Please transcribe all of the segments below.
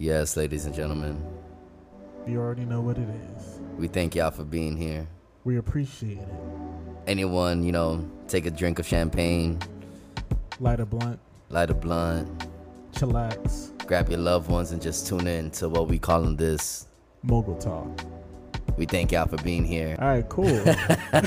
Yes, ladies and gentlemen, You already know what it is. we thank y'all for being here. We appreciate it. Anyone, you know, take a drink of champagne, Light a blunt, light a blunt, chillax, grab your loved ones, and just tune in to what we calling this. mogul talk. We thank y'all for being here. All right, cool.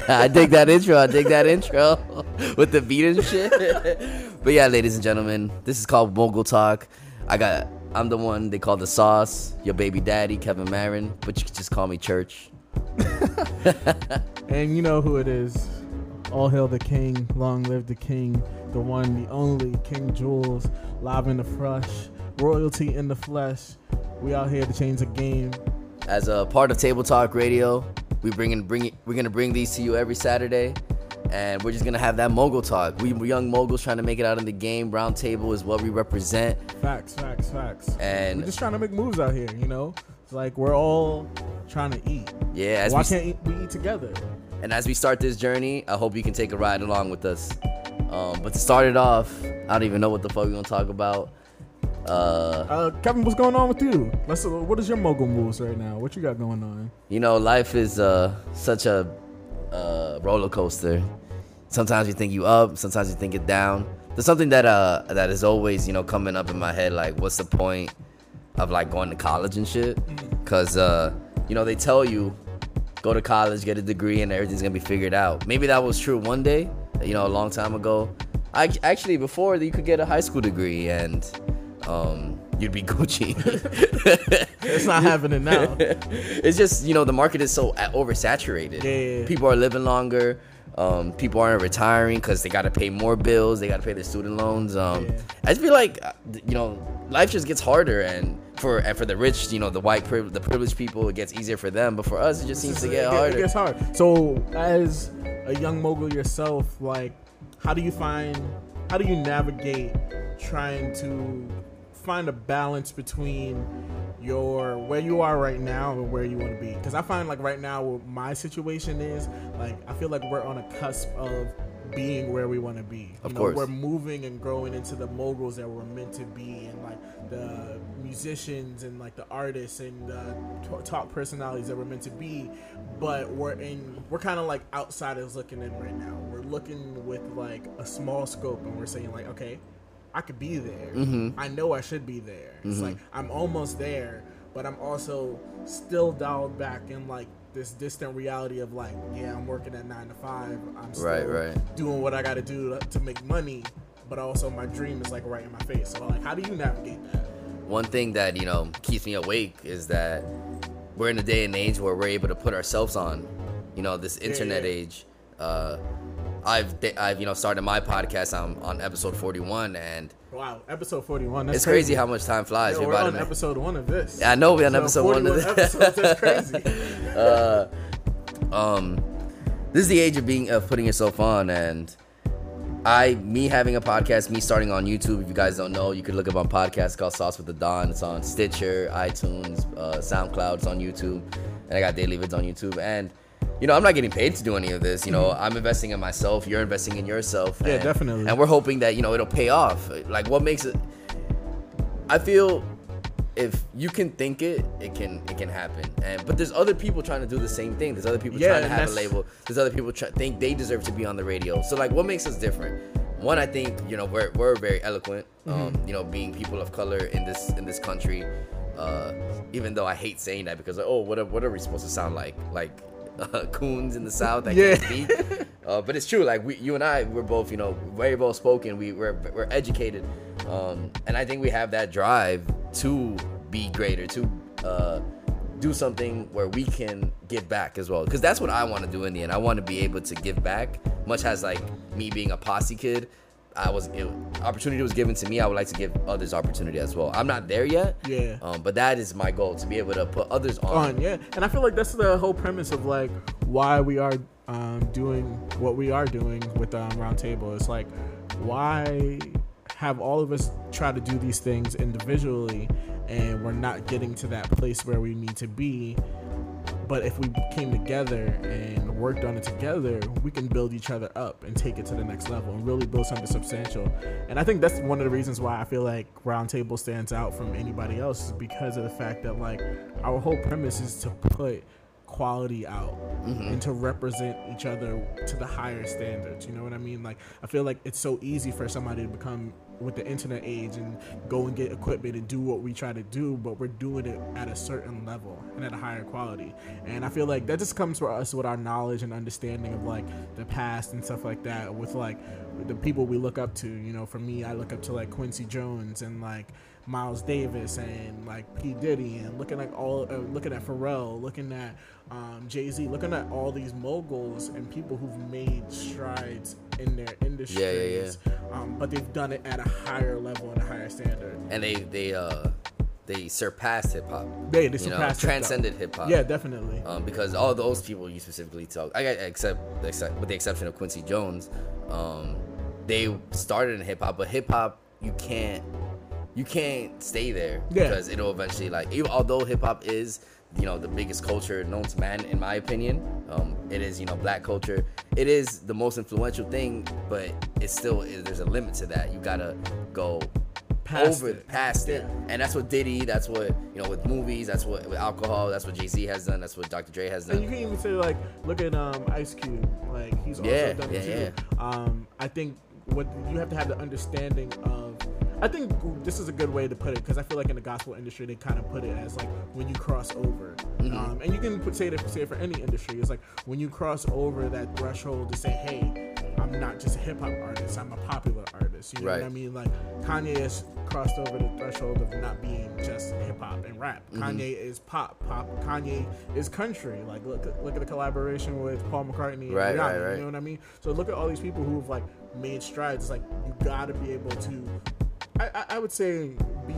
I dig that intro. I dig that intro with the beat and shit. but yeah, ladies and gentlemen, this is called Mogul Talk. I got. I'm the one they call the sauce. Your baby daddy, Kevin Marin, but you can just call me Church. and you know who it is. All hail the king, long live the king, the one, the only, King Jules, live in the flesh, royalty in the flesh. We out here to change the game. As a part of Table Talk Radio, we bringing bring we're gonna bring these to you every Saturday, and we're just gonna have that mogul talk. We young moguls trying to make it out in the game. Round Table is what we represent, Facts, facts, facts. and We're just trying to make moves out here, you know? It's like we're all trying to eat. yeah, as Why we can't eat, we eat together? And as we start this journey, I hope you can take a ride along with us. Um, but to start it off, I don't even know what the fuck we're gonna talk about. Uh, Uh, Kevin, what's going on with you? Let's. Uh, what is your mogul moves right now? What you got going on? you know, life is uh, such a uh, roller coaster. Sometimes you think you up, sometimes you think it down. There's something that uh that is always you know coming up in my head, like what's the point of like going to college and shit? Cause uh, you know they tell you go to college, get a degree, and everything's gonna be figured out. Maybe that was true one day, you know, a long time ago. I actually before you could get a high school degree and um, you'd be Gucci. It's not happening now. it's just you know the market is so oversaturated. Yeah, yeah, yeah. People are living longer. Um, people aren't retiring because they got to pay more bills. They got to pay their student loans. Um, Yeah. I just feel like uh, you know life just gets harder, and for and for the rich, you know the white priv- the privileged people, it gets easier for them. But for us, it just seems to get harder. It gets hard. So, as a young mogul yourself, like, how do you find, how do you navigate trying to find a balance between your where you are right now and where you want to be? Because I find like right now, what my situation is like, I feel like we're on a cusp of being where we want to be. You Of know, course. we're moving and growing into the moguls that we're meant to be, and like the musicians and like the artists and the top personalities that we're meant to be. But we're in, we're kind of like outsiders looking in right now. We're looking with like a small scope, and we're saying like, okay, I could be there. I know I should be there. It's like I'm almost there, but I'm also still dialed back in like this distant reality of like, yeah, I'm working at nine to five. I'm still Right, right. doing what I got to do to, make money, but also my dream is like right in my face. So like, how do you navigate that? One thing that you know keeps me awake is that we're in a day and age where we're able to put ourselves on. You know, this internet yeah. age. Uh, I've I've you know started my podcast on on episode 41 and. Wow, episode forty-one. That's It's crazy how much time flies. Yo, We're on episode one of this. Yeah, I know we're on So episode one of this. episodes, that's crazy. um, this is the age of being of putting yourself on, and I, me having a podcast, me starting on YouTube. If you guys don't know, you could look up on podcast called Sauce with the Don. It's on Stitcher, iTunes, uh, SoundCloud. It's on YouTube, and I got daily vids on YouTube. And you know, I'm not getting paid to do any of this. You know, I'm investing in myself. You're investing in yourself. Yeah, and- definitely. And we're hoping that you know it'll pay off. Like, what makes it? I feel if you can think it, it can it can happen. And but there's other people trying to do the same thing. There's other people Yeah, trying to have a label. There's other people try, think they deserve to be on the radio. So like, what makes us different? One, I think you know we're we're very eloquent. Um, you know, being people of color in this in this country. Uh, even though I hate saying that because oh, what are, what are we supposed to sound like? Like uh, coons in the South that Yeah. can't speak. Uh, but it's true. Like we, you and I, we're both, you know, very well spoken. We, we're, we're educated, um, and I think we have that drive to be greater, to uh, do something where we can give back as well. Because that's what I want to do in the end. I want to be able to give back, much as like me being a posse kid. I was it, opportunity was given to me. I would like to give others opportunity as well. I'm not there yet. Yeah. Um, but that is my goal to be able to put others on. on yeah and i feel like that's the whole premise of like why we are um, doing what we are doing with um, roundtable it's like why have all of us try to do these things individually and we're not getting to that place where we need to be but if we came together and worked on it together, we can build each other up and take it to the next level and really build something substantial. And I think that's one of the reasons why I feel like Roundtable stands out from anybody else is because of the fact that like our whole premise is to put quality out mm-hmm. and to represent each other to the higher standards. You know what I mean? Like I feel like it's so easy for somebody to become with the internet age and go and get equipment and do what we try to do, but we're doing it at a certain level and at a higher quality. And I feel like that just comes for us with our knowledge and understanding of like the past and stuff like that. With like the people we look up to. You know, for me, I look up to like Quincy Jones and like Miles Davis and like P Diddy and looking at all uh, looking at Pharrell, looking at um, Jay Z, looking at all these moguls and people who've made strides in their industries. Yeah, yeah, yeah. Um, but they've done it at a higher level and a higher standard. And they they uh they surpassed hip hop. They they surpassed know, transcended hip hop. Yeah, definitely. Um, because all those people you specifically talk, I got except, except with the exception of Quincy Jones, um, they started in hip hop, but hip hop you can't you can't stay there yeah. because it'll eventually like even although hip hop is you know the biggest culture known to man in my opinion um, it is you know black culture it is the most influential thing but it still is, there's a limit to that you gotta go past over it. past yeah. it and that's what diddy that's what you know with movies that's what with alcohol that's what jay-z has done that's what dr dre has done and you can even say like look at um ice cube like he's also yeah, done it too yeah. um i think what you have to have the understanding of I think this is a good way to put it because I feel like in the gospel industry they kind of put it as like when you cross over, mm-hmm. um, and you can put, say it say it for any industry. It's like when you cross over that threshold to say, "Hey, I'm not just a hip hop artist. I'm a popular artist." You know right. what I mean? Like Kanye has crossed over the threshold of not being just hip hop and rap. Mm-hmm. Kanye is pop. Pop. Kanye is country. Like look look at the collaboration with Paul McCartney. Right, Rihanna, right, right. You know what I mean? So look at all these people who've like made strides. It's like you got to be able to I, I would say be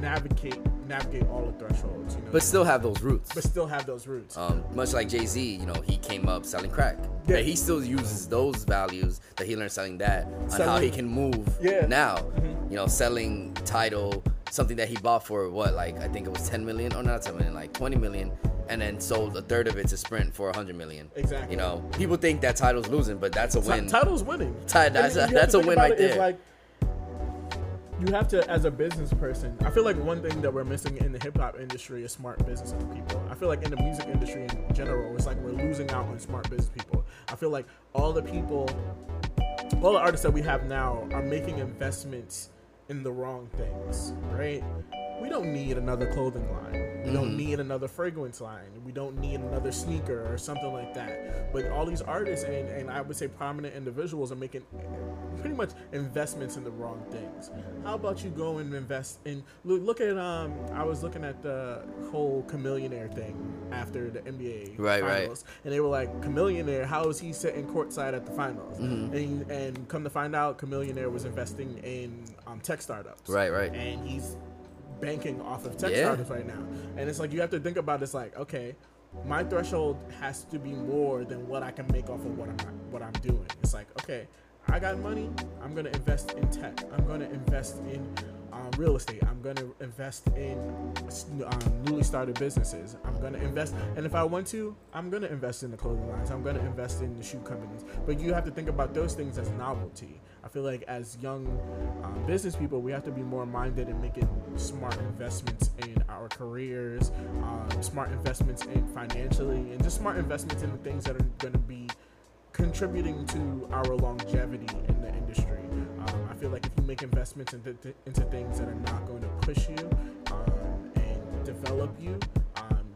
navigate navigate all the thresholds, you know. But still have those roots. But still have those roots. Um, much like Jay Z, you know, he came up selling crack. Yeah. But he still uses those values that he learned selling that on how he can move yeah. now. Mm-hmm. You know, selling Tidal, something that he bought for what, like I think it was 10 million, or not 10 million, like 20 million, and then sold a third of it to Sprint for 100 million. Exactly. You know, people think that Tidal's losing, but that's a win. Tidal's winning. T- that's, a, that's a win right there. Like, you have to as a business person i feel like one thing that we're missing in the hip-hop industry is smart business people. I feel like in the music industry in general it's like we're losing out on smart business people. I feel like all the people all the artists that we have now are making investments in the wrong things right we don't need another clothing line. We don't mm-hmm. need another fragrance line. We don't need another sneaker or something like that. But all these artists and, and I would say prominent individuals are making pretty much investments in the wrong things. How about you go and invest in look, look at um I was looking at the whole Chamillionaire thing after the NBA right, finals. Right. And they were like, Chamillionaire, how is he sitting courtside at the finals? Mm-hmm. And and come to find out Chamillionaire was investing in um, tech startups. Right, right. And he's banking off of tech yeah. startups right now. And it's like you have to think about this like, okay, my threshold has to be more than what I can make off of what I'm what I'm doing. It's like, okay, I got money, I'm gonna invest in tech. I'm gonna invest in um, real estate. I'm gonna invest in um, newly started businesses. I'm gonna invest, and if I want to, I'm gonna invest in the clothing lines. I'm gonna invest in the shoe companies. But you have to think about those things as novelty. I feel like as young um, business people, we have to be more minded in making smart investments in our careers, um, smart investments in financially, and just smart investments in the things that are going to be contributing to our longevity in the industry. Um, I feel like if you make investments into, into things that are not going to push you um, and develop you,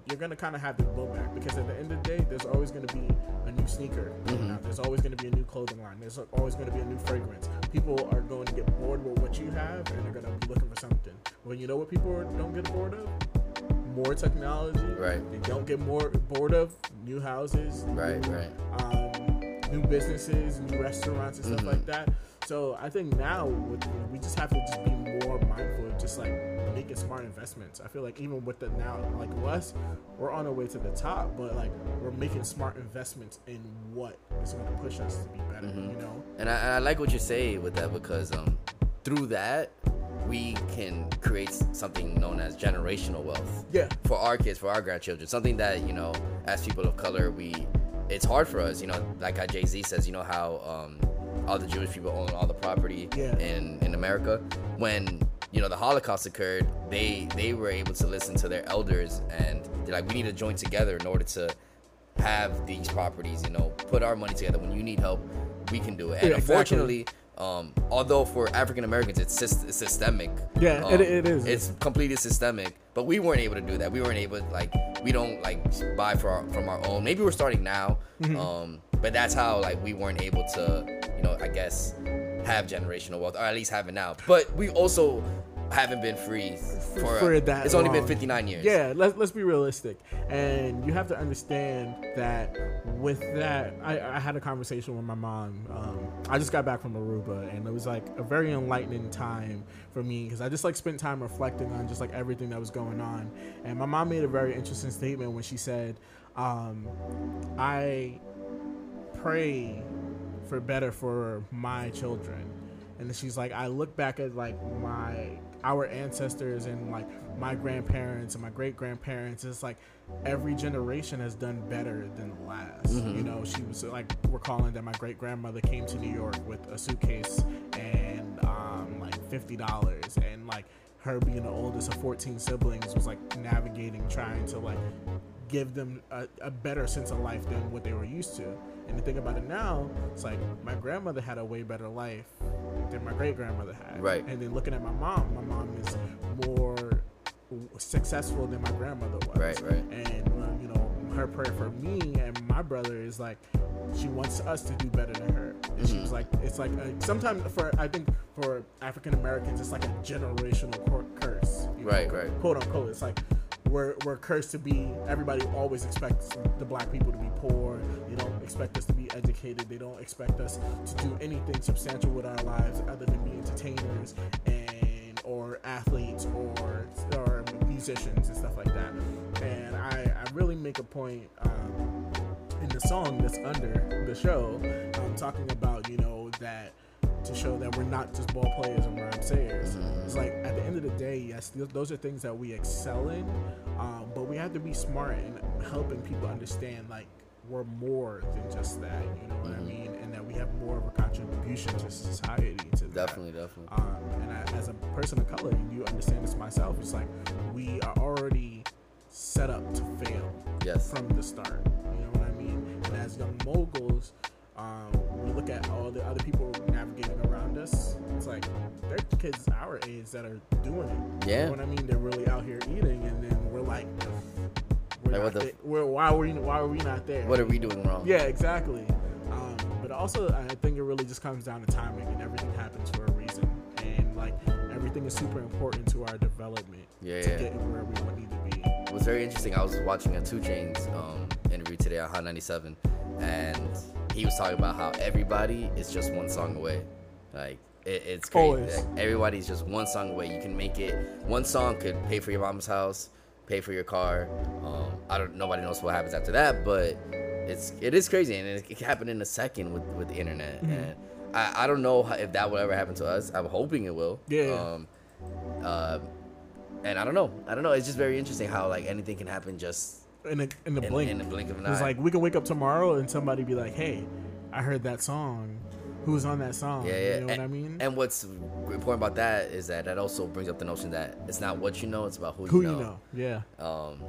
you're gonna kind of have to go back because at the end of the day, there's always gonna be a new sneaker. Mm-hmm. There's always gonna be a new clothing line. There's always gonna be a new fragrance. People are going to get bored with what you have, and they're gonna be looking for something. Well, you know what people don't get bored of? More technology. Right. They don't get more bored of new houses. Right. New, right. Um, new businesses, new restaurants, and stuff mm-hmm. like that. So I think now we just have to just be more mindful of just like making smart investments. I feel like even with the now like us, we're on our way to the top, but like we're making smart investments in what is going to push us to be better. Mm-hmm. You know. And I, I like what you say with that because um through that we can create something known as generational wealth Yeah. for our kids, for our grandchildren. Something that you know, as people of color, we it's hard for us. You know, like how Jay Z says, you know how um, all the Jewish people own all the property Yeah. in in America. When you know the Holocaust occurred, they they were able to listen to their elders, and they're like, we need to join together in order to have these properties. You know, put our money together. When you need help, we can do it. And Yeah, exactly. unfortunately. Um, although for African Americans it's, syst- it's systemic, Yeah, um, it- it is. It's completely systemic, but we weren't able to do that. We weren't able, like, we don't like buy for our, from our own. Maybe we're starting now, Mm-hmm. um, but that's how like we weren't able to, you know, I guess have generational wealth, or at least have it now. But we also haven't been free for, For that It's only been 59 years. Yeah, let's let's be realistic, and you have to understand that with that, I, I had a conversation with my mom. Um, I just got back from Aruba, and it was like a very enlightening time for me because I just like spent time reflecting on just like everything that was going on. And my mom made a very interesting statement when she said, um, "I pray for better for my children." And she's like, I look back at like my our ancestors and like my grandparents and my great grandparents. It's like every generation has done better than the last. You know, she was like recalling that my great grandmother came to New York with a suitcase and um, like fifty dollars, and like her being the oldest of fourteen siblings was like navigating, trying to like give them a, a better sense of life than what they were used to. And to think about it now, it's like my grandmother had a way better life than my great grandmother had. Right. And then looking at my mom, my mom is more successful than my grandmother was. Right, right. And uh, you know, her prayer for me and my brother is like she wants us to do better than her. And she Mm-hmm. was like, it's like a, sometimes for I think for African Americans, it's like a generational curse. you know, Right, right. Quote unquote. It's like we're, we're cursed to be everybody always expects the black people to be poor. They don't expect us to be educated. They don't expect us to do anything substantial with our lives other than be entertainers and or athletes or or musicians and stuff like that. And i i really make a point um, in the song that's under the show um, talking about you know that to show that we're not just ball players and rhyme sayers. It's like at the end of the day, yes, th- those are things that we excel in, um, but we have to be smart in helping people understand like we're more than just that. You know what I mean? And that we have more of a contribution to society. To that. Definitely, definitely. Um, and I, as a person of color, and you understand this myself, it's like we are already set up to fail Yes. from the start. You know what I mean? And as young moguls, um, we look at all the other people navigating around us. It's like they're kids our age that are doing it. Yeah. You know what I mean? They're really out here eating, and then we're like, we're Like, what the there. we're, why are we why are we not there? What are we doing wrong? Yeah, exactly. Um, but also, I think it really just comes down to timing, and everything happens for a reason. And like everything is super important to our development Yeah, to yeah. get where we need to be. It was very interesting. I was watching a 2 Chainz um, interview today on Hot 97, and he was talking about how everybody is just one song away. Like it, it's crazy. Like, everybody's just one song away. You can make it. One song could pay for your mom's house, pay for your car. Um, I don't. Nobody knows what happens after that, but it's it is crazy, and it, it can happen in a second with with the internet. Mm-hmm. And I, I don't know how, if that will ever happen to us. I'm hoping it will. Yeah. Um, uh, and I don't know. I don't know. It's just very interesting how like anything can happen just In the in the in, blink. in the blink of an eye. It's like we can wake up tomorrow and somebody be like, "Hey, I heard that song. Who's on that song?" yeah, yeah. You know and, what I mean? And what's important about that is that that also brings up the notion that it's not what you know, it's about who, Who you you know. know? Yeah, Um,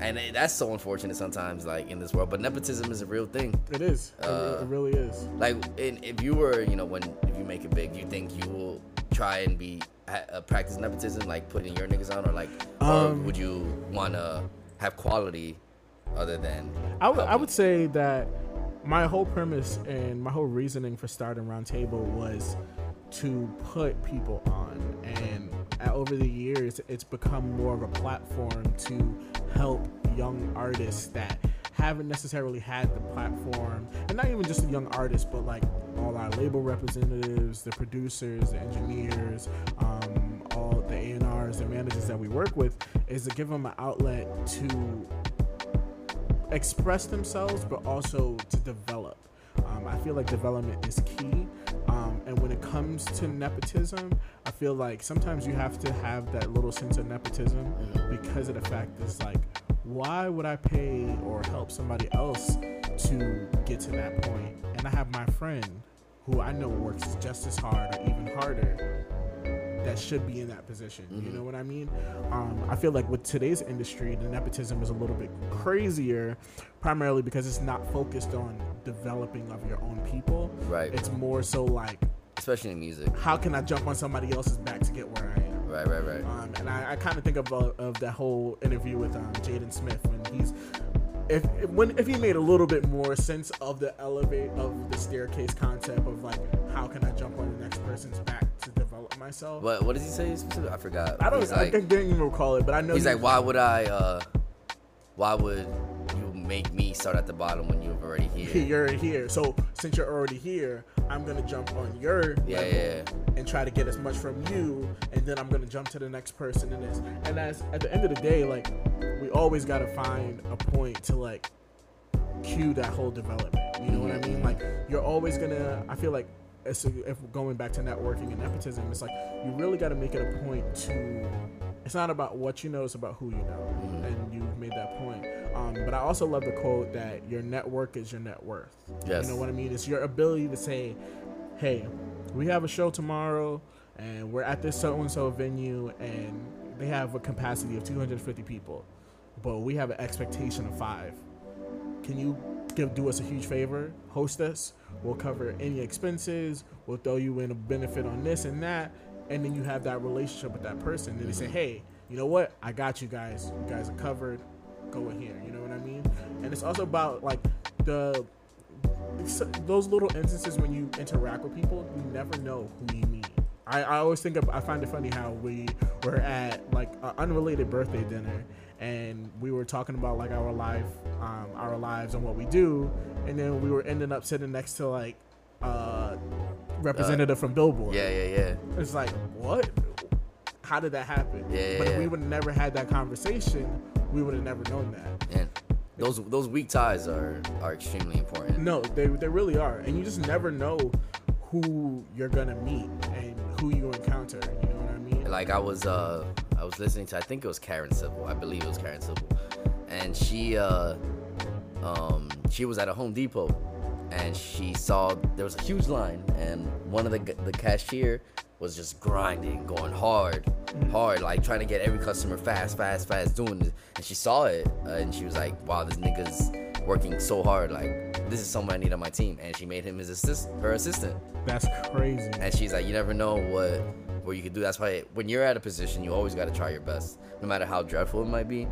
and it- that's so unfortunate sometimes, like in this world. But nepotism is a real thing. it is. It- Uh, it, really is. Like, in, if you were, you know, when if you make it big, you think you will try and be uh, practice nepotism, like putting your niggas on, or like, or Um, would you want to have quality other than? I would I would say that my whole premise and my whole reasoning for starting Roundtable was to put people on, and over the years, it's become more of a platform to help young artists that haven't necessarily had the platform, and not even just the young artists, but like all our label representatives, the producers, the engineers, um, all the A&Rs, the managers that we work with, is to give them an outlet to express themselves, but also to develop. Um, I feel like development is key. Um, and when it comes to nepotism, I feel like sometimes you have to have that little sense of nepotism because of the fact is like, why would I pay or help somebody else to get to that point? And I have my friend who I know works just as hard or even harder that should be in that position. You know what I mean? Um, I feel like with today's industry, the nepotism is a little bit crazier, primarily because it's not focused on developing of your own people. Right. It's more so like, Especially in music. how can I jump on somebody else's back to get where I am? Right, right, right. Um, and I, I kind of think of, uh, of that whole interview with um, Jaden Smith when he's if when if he made a little bit more sense of the elevate of the staircase concept of like how can I jump on the next person's back myself. What what does he say? specifically? I forgot. I don't. He's I like, didn't even recall it, but I know he's he- like, why would I? uh Why would you make me start at the bottom when you're already here? You're here, so since you're already here, I'm gonna jump on your Yeah, level yeah, and try to get as much from you, and then I'm gonna jump to the next person in this. And as at the end of the day, like we always gotta find a point to like cue that whole development. You know what I mean? Like you're always gonna. I feel like it's if going back to networking and nepotism, it's like you really got to make it a point to. It's not about what you know; it's about who you know, and you've made that point. Um, but I also love the quote that your network is your net worth. Yes. You know what I mean? It's your ability to say, "Hey, we have a show tomorrow, and we're at this so and so venue, and they have a capacity of 250 people, but we have an expectation of five can you give do us a huge favor host us we'll cover any expenses we'll throw you in a benefit on this and that and then you have that relationship with that person. Then they say mm-hmm. hey you know what? I got you guys. You guys are covered. Go in here. You know what i mean? And it's also about like the those little instances when you interact with people you never know who you meet. I, I always think of, I find it funny how we were at like an unrelated birthday dinner and we were talking about like our life, um, our lives and what we do, and then we were ending up sitting next to like uh, representative from Billboard. Yeah, yeah, yeah. It's like what? How did that happen? Yeah, but if yeah. we would have never had that conversation, we would have never known that. And those those weak ties are are extremely important. No, they they really are, and you just never know who you're gonna meet and who you encounter. You know what I mean? Like I was uh was listening to I think it was Karen Civil. I believe it was Karen Civil. And she uh um she was at a Home Depot and she saw there was a huge line and one of the the cashier was just grinding, going hard, hard, like trying to get every customer fast, fast, fast, doing it. And she saw it, uh, and she was like, "Wow, this nigga's working so hard. Like, this is someone I need on my team." And she made him his assist, her assistant. That's crazy. And she's like, you never know what what you can do. That's why when you're at a position, you always got to try your best, no matter how dreadful it might be.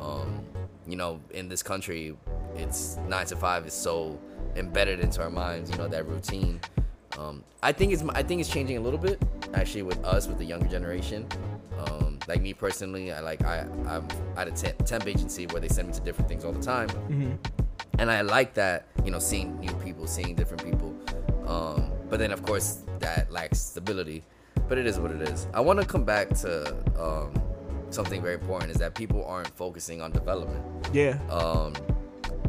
Um, you know, in this country, it's nine to five is so embedded into our minds. You know that routine. Um, I think it's I think it's changing a little bit actually with us with the younger generation. Um, like me personally, I like I I'm at a temp, temp agency where they send me to different things all the time and I like that, you know, seeing new people, seeing different people. Um, but then, of course, that lacks stability. But it is what it is. I want to come back to um, something very important: is that people aren't focusing on development, Yeah. um,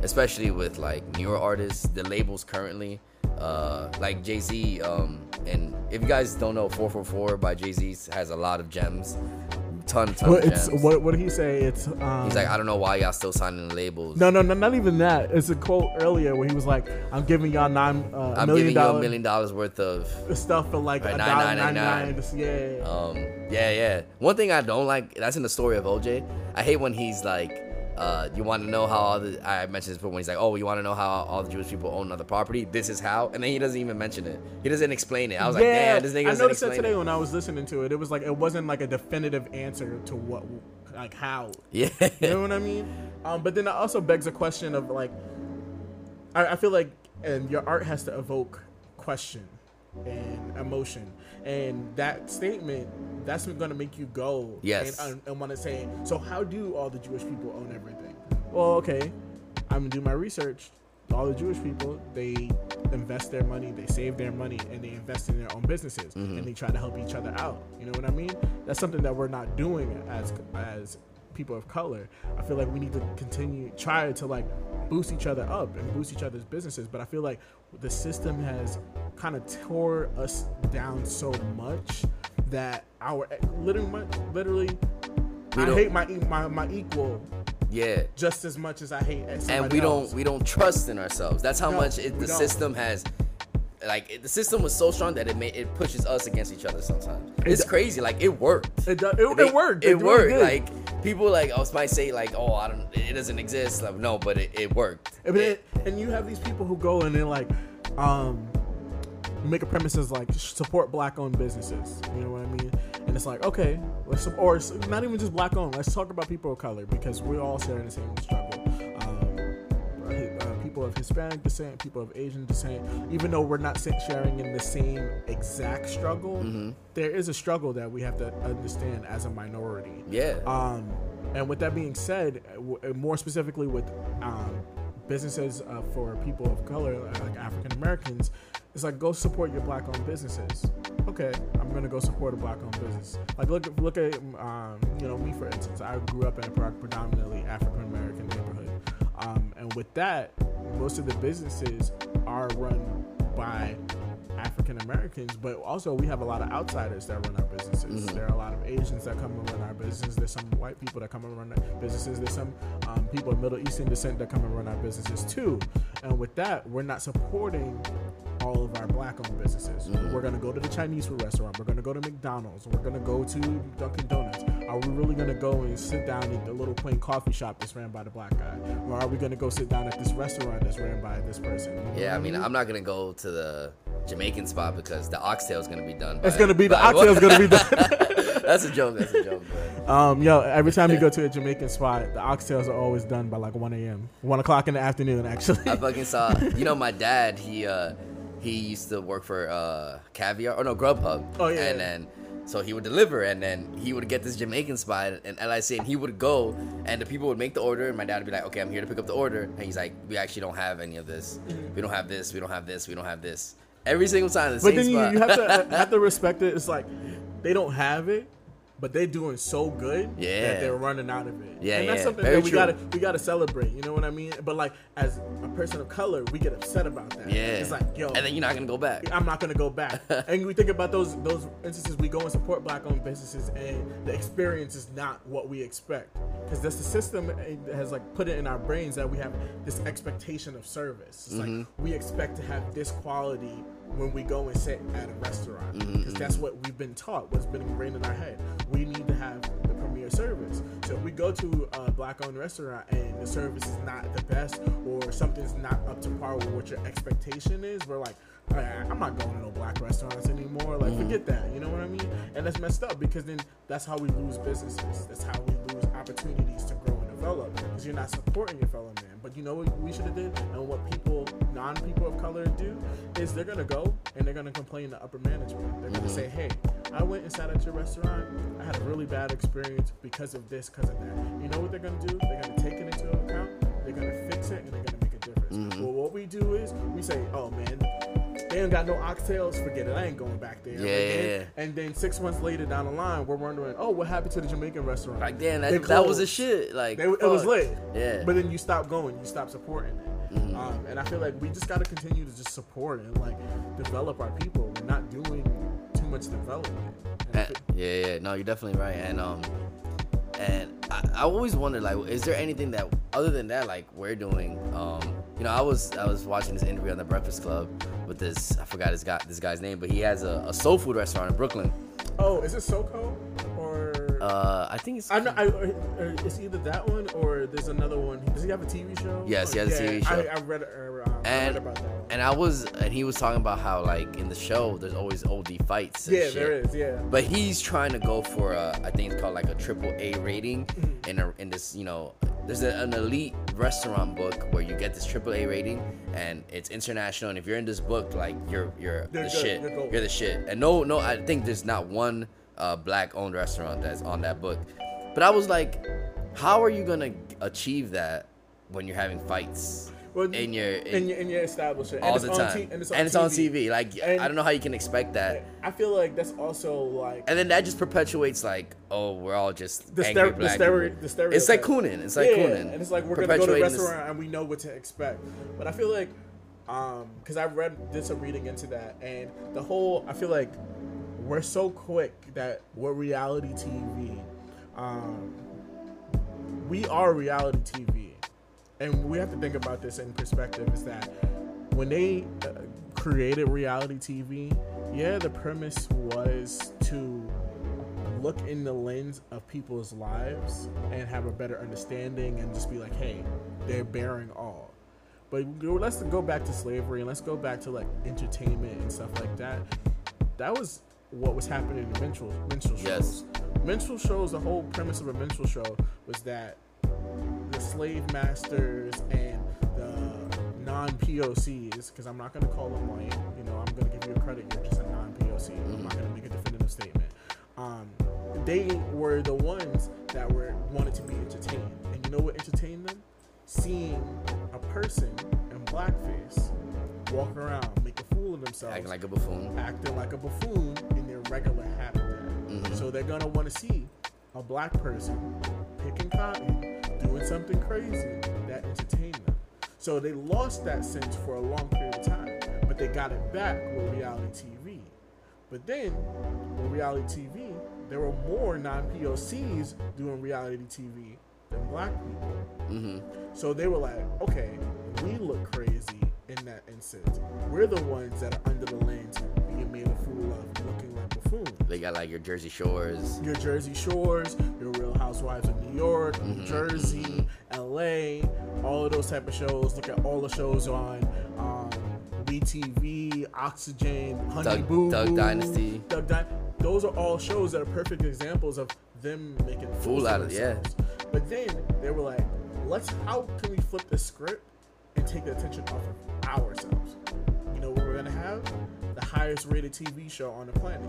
especially with like newer artists. The labels currently, uh, like Jay Z, um, and if you guys don't know, 4:44 by Jay Z has a lot of gems, ton, ton Well, of it's gems. what what did he say? It's um, He's like, I don't know why y'all still signing the labels. no, no, no, not even that. It's a quote earlier where he was like, "I'm giving y'all nine uh, I'm million giving you a million dollars worth of stuff for like a dollar ninety $9.99. nine." Yeah, Um, yeah, yeah. One thing I don't like that's in the story of OJ. I hate when he's like, uh, you want to know how all the I mentioned this before when he's like, oh, you want to know how all the Jewish people own other property? This is how, and then he doesn't even mention it. He doesn't explain it. I was like, yeah. damn, this nigga I noticed that today it. when I was listening to it. It was like it wasn't like a definitive answer to what, like how. Yeah, You know what I mean? Um, but then it also begs a question of like, I, I feel like, and your art has to evoke question and emotion, and that statement that's going to make you go. Yes. And, and want to say, so how do all the Jewish people own everything? Well, okay, I'm gonna do my research. All the Jewish people, they invest their money, they save their money, and they invest in their own businesses, Mm-hmm. and they try to help each other out. You know what I mean? That's something that we're not doing as as people of color. I feel like we need to continue try to like boost each other up and boost each other's businesses. But I feel like the system has kind of tore us down so much that our literally, literally, We I hate my my my equal Yeah. just as much as I hate and we else. don't we don't trust in ourselves. That's how No, much it, the don't. system has. Like it, the system was so strong that it made it pushes us against each other sometimes. It's crazy. Like it worked. It, do- it, They- it worked. It really worked. Like people like oh might say like oh I don't it doesn't exist. Like no, but it, it worked. I and you have these people who go and they're like, um, make a premises like support black-owned businesses. You know what I mean? And it's like, okay, let's or not even just black-owned. Let's talk about people of color because we're all sharing the same struggle. Uh, people of Hispanic descent, people of Asian descent, even though we're not sharing in the same exact struggle, there is a struggle that we have to understand as a minority. Yeah. Um, and with that being said, uh, more specifically with um, businesses uh, for people of color, uh, like African Americans, it's like go support your black-owned businesses. Okay, I'm gonna go support a black-owned business. Like look, at- look at um, you know me for instance. I grew up in a predominantly African American neighborhood, um, and with that, most of the businesses are run by African Americans, but also we have a lot of outsiders that run our businesses. There are a lot of Asians that come and run our businesses. There's some white people that come and run our businesses. There's some um, people of Middle Eastern descent that come and run our businesses too. And with that, we're not supporting all of our black-owned businesses. We're gonna go to the Chinese food restaurant. We're gonna go to McDonald's. We're gonna go to Dunkin' Donuts. Are we really gonna go and sit down at the little quaint coffee shop that's ran by the black guy, or are we gonna go sit down at this restaurant that's ran by this person? You Yeah, I mean, I'm not gonna go to the Jamaican spot because the oxtail is gonna be done. It's gonna be the oxtail is gonna be done. that's a joke. That's a joke. But Um, yo, every time you go to a Jamaican spot, the oxtails are always done by like 1 a.m., 1 o'clock in the afternoon, actually. I fucking saw. You know, my dad. He uh, he used to work for uh, Caviar. or no, Grubhub. Oh, yeah, And yeah. then so he would deliver, and then he would get this Jamaican spot in LIC, and he would go, and the people would make the order, and my dad would be like, "Okay, I'm here to pick up the order," and he's like, "We actually don't have any of this. We don't have this. We don't have this. We don't have this." Every single time, the but same then you, you have to have to respect it. It's like they don't have it, but they're doing so good Yeah. that they're running out of it. Yeah, and that's yeah. something Very that we true. gotta we gotta celebrate. You know what I mean? But like as a person of color, we get upset about that. yeah. it's like yo, and then you're not gonna go back. I'm not gonna go back. and we think about those those instances we go and support black owned businesses and the experience is not what we expect. Because that's the system has like put it in our brains that we have this expectation of service. It's like mm-hmm. we expect to have this quality when we go and sit at a restaurant. Mm-hmm, because that's mm-hmm. what we've been taught, what's been ingrained in our head. We need to have the premier service. So if we go to a black owned restaurant and the service is not the best or something's not up to par with what your expectation is, we're like, "All right, I'm not going to no black restaurants anymore. Like, mm-hmm. forget that. You know what I mean? And that's messed up because then that's how we lose businesses. That's how we lose opportunities to grow and develop because you're not supporting your fellow man. But you know what we should have did and what people, non-people of color do is they're gonna go and they're gonna complain to upper management. They're gonna mm-hmm. say, hey, I went and sat at your restaurant. I had a really bad experience because of this, because of that. You know what they're gonna do? They're gonna take it into account. They're gonna fix it and they're gonna make a difference. Mm-hmm. Well, what we do is we say, oh man, ain't got no oxtails. Forget it. I ain't going back there. Yeah, And then- yeah. And then six months later down the line, we're wondering, oh, what happened to the Jamaican restaurant? Like damn, that, that was a shit. Like They, it was lit. Yeah. But then you stop going. You stop supporting it. Mm-hmm. Um, and I feel like we just got to continue to just support and like develop our people. We're not doing too much development. And Uh, feel- yeah, yeah, no, you're definitely right. And um, and I, I always wonder like, is there anything that other than that like we're doing? Um, you know, I was I was watching this interview on the Breakfast Club with this I forgot his guy this guy's name, but he has a, a soul food restaurant in Brooklyn. oh, is it SoCo or? Uh, I think it's I'm not, I, uh, it's either that one or there's another one. Does he have a TV show? Yes, he Or- has a TV show. I, I read, uh, um, I And-. And I was and he was talking about how like in the show there's always oldie fights. Yeah, shit. there is. Yeah. But he's trying to go for a, I think it's called like a triple A rating Mm-hmm. in a, in this, you know, there's a, an elite restaurant book where you get this triple A rating and it's international. And if you're in this book, like you're you're You're the good, shit. you're. You're the shit. And no, no, I think there's not one uh, black owned restaurant that's on that book. But I was like, how are you gonna achieve that when you're having fights? Well, in your in your in your establishment all and the it's on time, T- and it's on and it's on TV. Like And- I don't know how you can expect that. I feel like that's also like And then that just perpetuates like, oh, we're all just the, angry the, black people. the stereotype. It's like cooning. It's like yeah, cooning. and it's like we're gonna go to a Perpetuating this- restaurant and we know what to expect. But I feel like, um, because I read did some reading into that, and the whole I feel like we're so quick that we're reality TV. Um, we are reality TV, and we have to think about this in perspective. Is that when they uh, created reality TV, yeah, the premise was to look in the lens of people's lives and have a better understanding and just be like, hey, they're bearing all. But let's go back to slavery and let's go back to like entertainment and stuff like that. That was what was happening in minstrel minstrel shows. Yes. Minstrel shows. The whole premise of a minstrel show was that the slave masters and the non POCs, because I'm not going to call them white. You know, I'm going to give you a credit. You're just a non POC. I'm not going to make a definitive statement. Um, they were the ones that were wanted to be entertained, and you know what entertained them? Seeing a person in blackface walk around, make a fool of themselves, acting like a buffoon. acting like a buffoon in their regular habitat. Mhm. So they're gonna want to see a black person picking cotton, doing something crazy that entertained them. So they lost that sense for a long period of time, but they got it back with reality TV. But then with reality TV, there were more non-POCs doing reality TV than black people. hmm So they were like, okay, we look crazy in that instance. We're the ones that are under the lens being made a fool of, looking like buffoons. They got like your Jersey Shores. Your Jersey Shores, your Real Housewives of New York, New Mhm, Jersey, LA, all of those type of shows. Look at all the shows on um, BTV, Oxygen, Honey Doug- Boo Duck Dynasty. Doug Dy- Those are all shows that are perfect examples of them making fools Fool out of- yeah. themselves. But then they were like, let's how can we flip the script and take the attention off of ourselves? You know what we're gonna have? The highest rated TV show on the planet,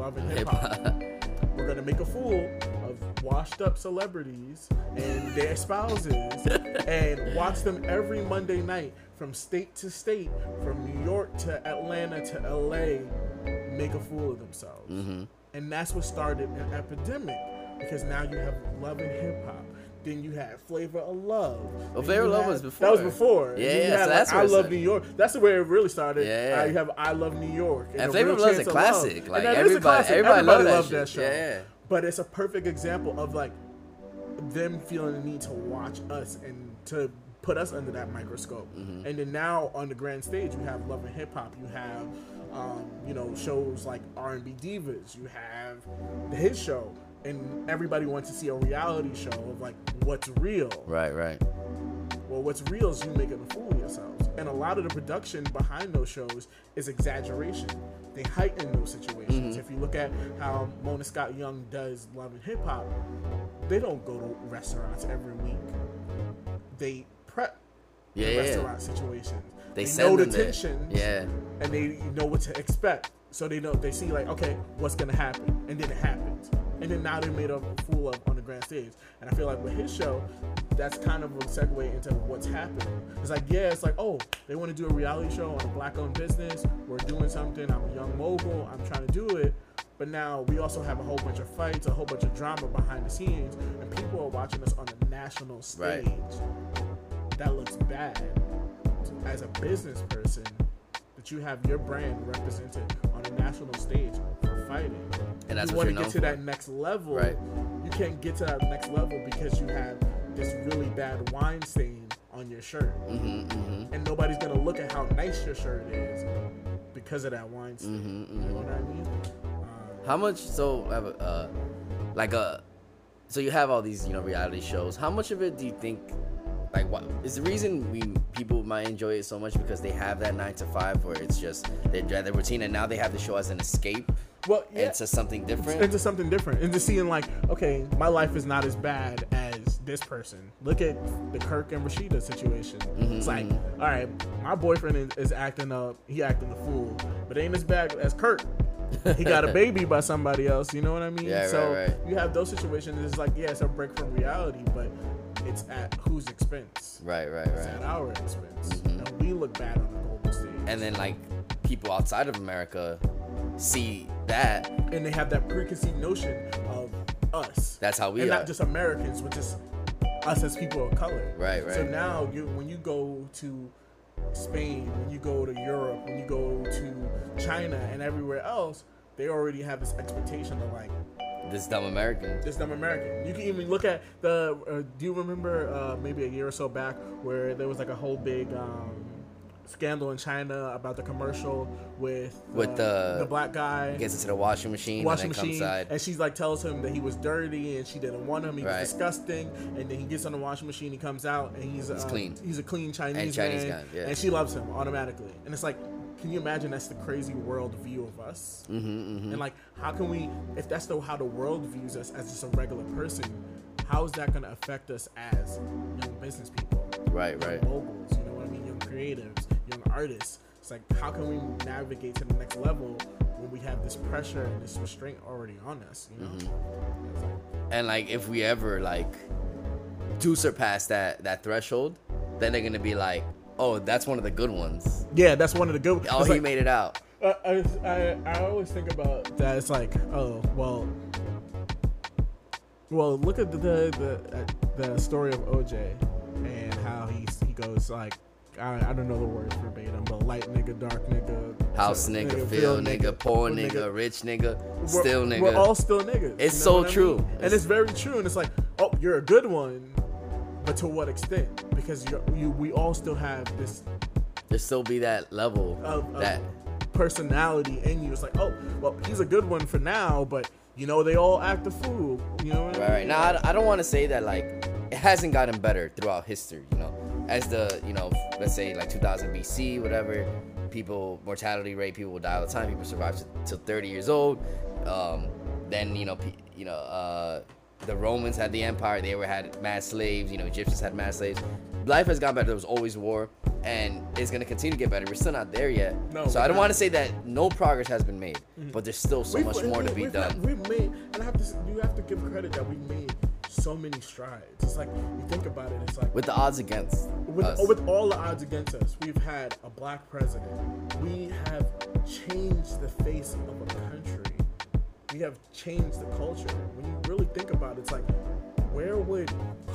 Love and Hip Hop. We're gonna make a fool of washed up celebrities and their spouses and watch them every Monday night from state to state, from New York to Atlanta to LA, make a fool of themselves. hmm And that's what started an epidemic because now you have love and hip hop. Then you had Flavor of Love. Well, Flavor of Love had- was before. That was before. Yeah, yeah, had, so that's like, I Love. New York. That's where it really started. Yeah. Uh, you have I Love New York. And A Flavor of Love is a classic. Love. Like, and that is a everybody- classic. everybody that loved shit. that show. Yeah, yeah. But it's a perfect example of like them feeling the need to watch us and to put us under that microscope. Mm-hmm. And then now on the grand stage, you have Love and Hip Hop. You have, um, you know, shows like R and B Divas. You have his Show, and everybody wants to see a reality show of like what's real. Right, right. Well, what's real is you making a fool of yourselves. And a lot of the production behind those shows is exaggeration. They heighten those situations. Mm-hmm. If you look at how Mona Scott Young does Love and Hip Hop, they don't go to restaurants every week. They prep Yeah, the yeah. restaurant situations. They know send the tensions Yeah. and they know what to expect. So they know they see like, okay, what's gonna happen, and then it happens, and then now they made a fool of on the grand stage. And I feel like with his show, that's kind of a segue into what's happening. It's like, yeah, it's like, oh, they want to do a reality show on a black-owned business. We're doing something. I'm a young mogul. I'm trying to do it. But now we also have a whole bunch of fights, a whole bunch of drama behind the scenes, and people are watching us on the national stage. Right. That looks bad as a business person that you have your brand represented on a national stage for fighting. And that's you want to get to for. that next level. Right. You can't get to that next level because you have this really bad wine stain on your shirt. hmm hmm And nobody's gonna look at how nice your shirt is because of that wine stain. hmm You know what I mean? Um, How much? So, uh, like a, so you have all these, you know, reality shows. How much of it do you think, like, what is the reason we people might enjoy it so much because they have that nine to five where it's just they drive their routine, and now they have the show as an escape well, yeah. into something different. into something different. Into seeing like okay my life is not as bad as this person. Look at the kirk and Rasheeda situation. It's like mm-hmm. all right my boyfriend is, is acting up. He acting the fool. But ain't as bad as kirk. He got a baby by somebody else. You know what i mean? Yeah, right, so right. you have those situations. It's like yeah it's a break from reality. But it's at whose expense? Right, right, It's at our expense. Mhm. And we look bad on the global stage. And then like people outside of America see that. and they have that preconceived notion of us. That's how we and are. not just Americans, but just us as people of color. Right, right. So now, you when you go to Spain, when you go to Europe, when you go to China and everywhere else, they already have this expectation of like this dumb American. this dumb American. You can even look at the. Uh, do you remember uh, maybe a year or so back where there was like a whole big um, scandal in China about the commercial with With the- the black guy Gets into the washing machine washing machine, and she's like tells him that he was dirty and she didn't want him. He Right. was disgusting, and then he gets on the washing machine. He comes out and he's He's uh, clean. He's a clean Chinese, And Chinese man, guy, yeah. and she loves him automatically. And it's like, can you imagine that's the crazy world view of us? hmm hmm And like, how can we, if that's the how the world views us as just a regular person, how is that going to affect us as young business people? Right, right. moguls, you know what I mean? Young creatives, young artists. It's like, how can we navigate to the next level when we have this pressure and this restraint already on us? You know. Mm-hmm. Like, And like if we ever like do surpass that that threshold, then they're gonna be like, oh, that's one of the good ones. yeah, that's one of the good. Oh, it's he like, made it out. I, I, I, I always think about that. It's like, oh, well, well, look at the the the, the story of OJ and how he he goes like. I, I don't know the words verbatim, but light nigga, dark nigga, House so- nigga, field nigga, poor nigga, rich nigga, We're- still nigga. We're all still niggas. It's you know so what I true. mean? and it's very true. And it's like, oh, you're a good one, but to what extent? Because you, you we all still have this there still be that level of, of that personality in you. It's like, oh, well, he's a good one for now, but you know they all act a fool. You know I Right, right. mean? Now, I, I don't want to say that like it hasn't gotten better throughout history. You know, as the you know, let's say like 2000 BC, whatever. People mortality rate, people will die all the time. People survive to- till 30 years old. Um, then you know, pe- you know, uh, the Romans had the empire. They ever had mass slaves. You know, Egyptians had mass slaves. Life has gotten better. There was always war, and it's gonna continue to get better. We're still not there yet. No, so I don't want to say that no progress has been made, mm-hmm. but there's still so We've- much more to we- be we've done. we've made, and I have to, you have to give credit that we made so many strides. It's like you think about it. It's like with the odds against with, us. with all the odds against us, we've had a black president. We have changed the face of a country. Have changed the culture. When you really think about it, it's like, where would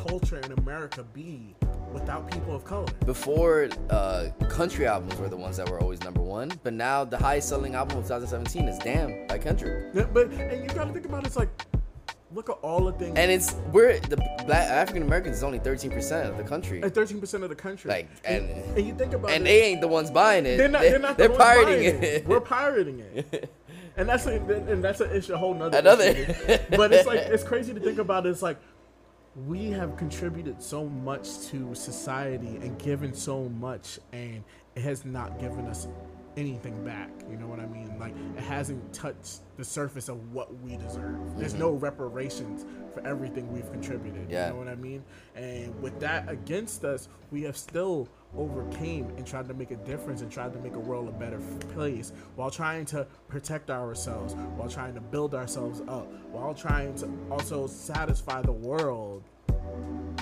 culture in America be without people of color? Before, uh, country albums were the ones that were always number one, but now the highest selling album of 2017 is "Damn" by Kendrick, Yeah, But and you got to think about it, it's like, look at all the things. and it's we're the black African Americans is only 13 percent of the country, at thirteen percent of the country, Like, and- and you think about and it, they ain't the ones buying it. they're not. They- They're not. They're ones pirating buying it. We're pirating it. and that's a, and that's an issue, a whole nother Another. issue. but it's like it's crazy to think about. It's like we have contributed so much to society and given so much, and it has not given us anything back. You know what I mean? Like it hasn't touched the surface of what we deserve. There's no mm-hmm. reparations for everything we've contributed. Yeah. You know what I mean? And with that against us, we have still overcame and tried to make a difference and tried to make a world a better place while trying to protect ourselves, while trying to build ourselves up, while trying to also satisfy the world.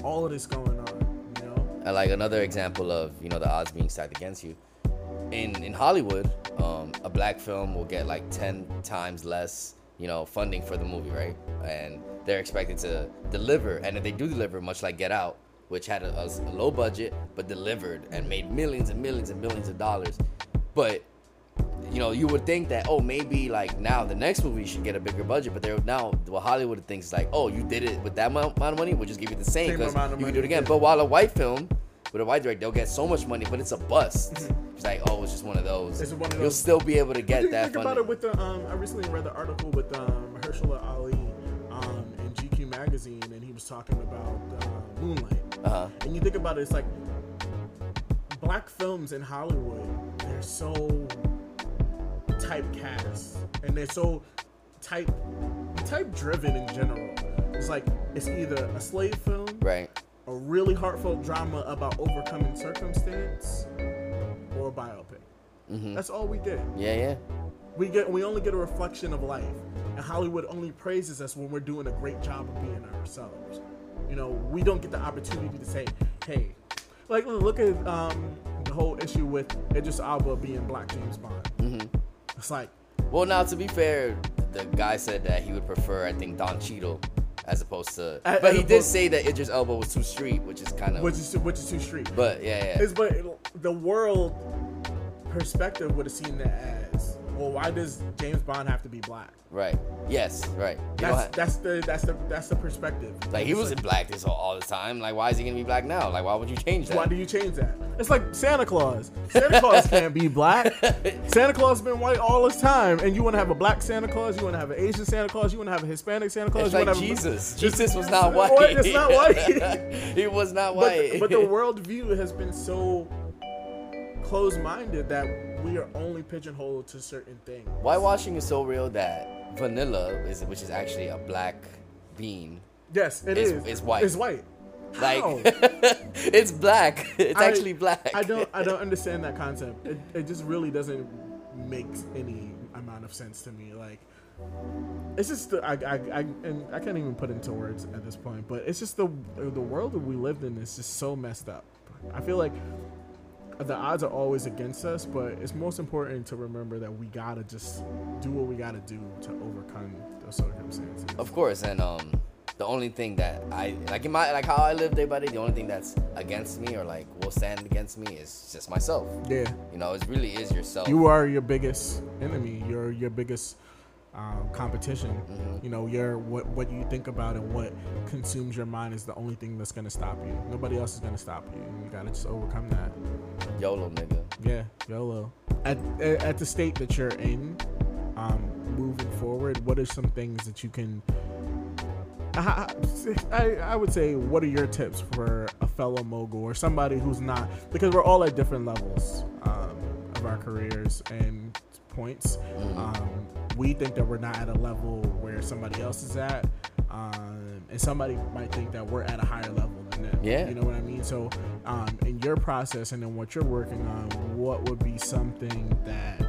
All of this going on, you know? And like another example of you know the odds being stacked against you. In in Hollywood, um, a black film will get like ten times less you know funding for the movie, right? And they're expected to deliver, and if they do deliver, much like Get Out, which had a, a low budget but delivered and made millions and millions and millions of dollars, but you know, you would think that oh maybe like now the next movie should get a bigger budget, but they're now what Hollywood thinks is like oh you did it with that amount of money, we'll just give you the same because you can do it again. But while a white film with a white director, they'll get so much money, but it's a bust. It's like oh it's just one of those. Mm-hmm. It's one of those. You'll still be able to get think, that think about it with the um I recently read the article with um Mahershala Ali um in GQ magazine and he was talking about uh, Moonlight. Uh-huh. And you think about it, it's like black films in Hollywood, they're so typecast and they're so type type driven in general. It's like it's either a slave film, Right. a really heartfelt drama about overcoming circumstance, or a biopic. hmm That's all we get. Yeah, yeah. We get we only get a reflection of life, and Hollywood only praises us when we're doing a great job of being ourselves. You know, we don't get the opportunity to say, "Hey," like look at um, the whole issue with Idris Elba being Black James Bond. Mm-hmm. It's like, Well, now to be fair, the guy said that he would prefer, I think, Don Cheadle as opposed to. A- but he did say that Idris Elba was too street, which is kind of. which is which is too street. But yeah, yeah. It's but the world perspective would have seen that as, well, why does James Bond have to be black? Right. Yes. Right. You That's have- that's the that's the that's the perspective. like he was in black this all, all the time. Like, why is he gonna be black now? Like, why would you change that? Why do you change that? It's like Santa Claus. Santa Claus can't be black. Santa Claus has been white all his time, and you want to have a black Santa Claus, you want to have an Asian Santa Claus, you want to have a Hispanic Santa Claus. It's you like have a- Jesus. Jesus was not white. It's not white. he was not but, white. but the worldview has been so closed-minded that we are only pigeonholed to certain things. Whitewashing is so real that vanilla is, which is actually a black bean, Yes, It's- is. it's white. It's white. like How? it's black. It's I- actually black. I don't. I don't understand that concept. It, it just really doesn't make any amount of sense to me. Like, it's just the, I, I, I and I can't even put it into words at this point. But it's just the the world that we lived in is just so messed up. I feel like the odds are always against us, but it's most important to remember that we gotta just do what we gotta do to overcome those circumstances. Of course, and um, the only thing that I like in my like how I live day by day, the only thing that's against me or like will stand against me is just myself. Yeah. You know, it really is yourself. you are your biggest enemy. You're your biggest um, competition. Mm-hmm. You know, your what what you think about and what consumes your mind is the only thing that's gonna stop you. Nobody else is gonna stop you. You gotta just overcome that. YOLO, nigga. Yeah, YOLO. At at at the state that you're in, um, moving forward, what are some things that you can? I, I, I would say, what are your tips for a fellow mogul or somebody who's not? Because we're all at different levels um, of our careers and points. Um, we think that we're not at a level where somebody else is at, um, and somebody might think that we're at a higher level than them. Yeah. you know what I mean. So, um, in your process and in what you're working on, what would be something that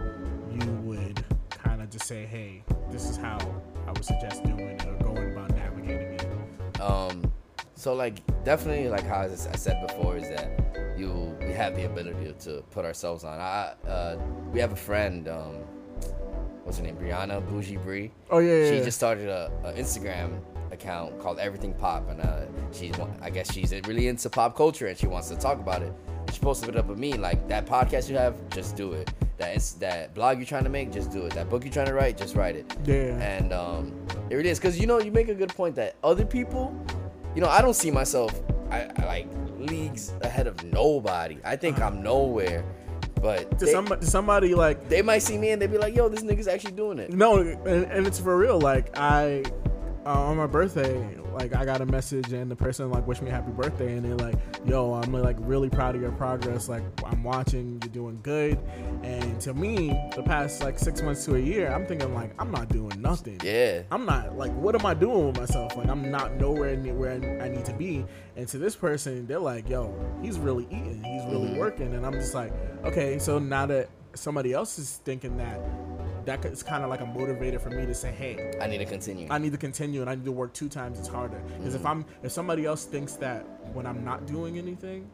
you would kind of just say, "Hey, this is how I would suggest doing it or going about navigating it." Um, so like definitely like how I said before is that you we have the ability to put ourselves on. I uh, we have a friend. Um, what's her name? Brianna Bougie Bree. Oh yeah, yeah. she yeah. just started a, a Instagram account called Everything Pop, and uh, she's I guess she's really into pop culture and she wants to talk about it. She posted it up with me like that podcast you have, just do it. That that blog you're trying to make, just do it. That book you're trying to write, just write it. Yeah. And um, it really is because you know you make a good point that other people, you know, I don't see myself I, I like leagues ahead of nobody. I think I'm nowhere, but to they, somebody, to somebody like they might see me and they'd be like, "Yo, this nigga's actually doing it." No, and, and it's for real. Like I, uh, on my birthday, like I got a message and the person like wished me happy birthday, and they're like, "Yo, I'm like really proud of your progress. Like I'm watching, you're doing good." And to me, the past like six months to a year, I'm thinking like I'm not doing nothing. Yeah. I'm not like, what am I doing with myself? Like, I'm not nowhere near where I need to be. And to this person, they're like, yo, he's really eating, he's really working. And I'm just like, okay, so now that somebody else is thinking that, that is kind of like a motivator for me to say, hey, I need to continue. I need to continue and I need to work two times as harder. Because if I'm, if somebody else thinks that when I'm not doing anything,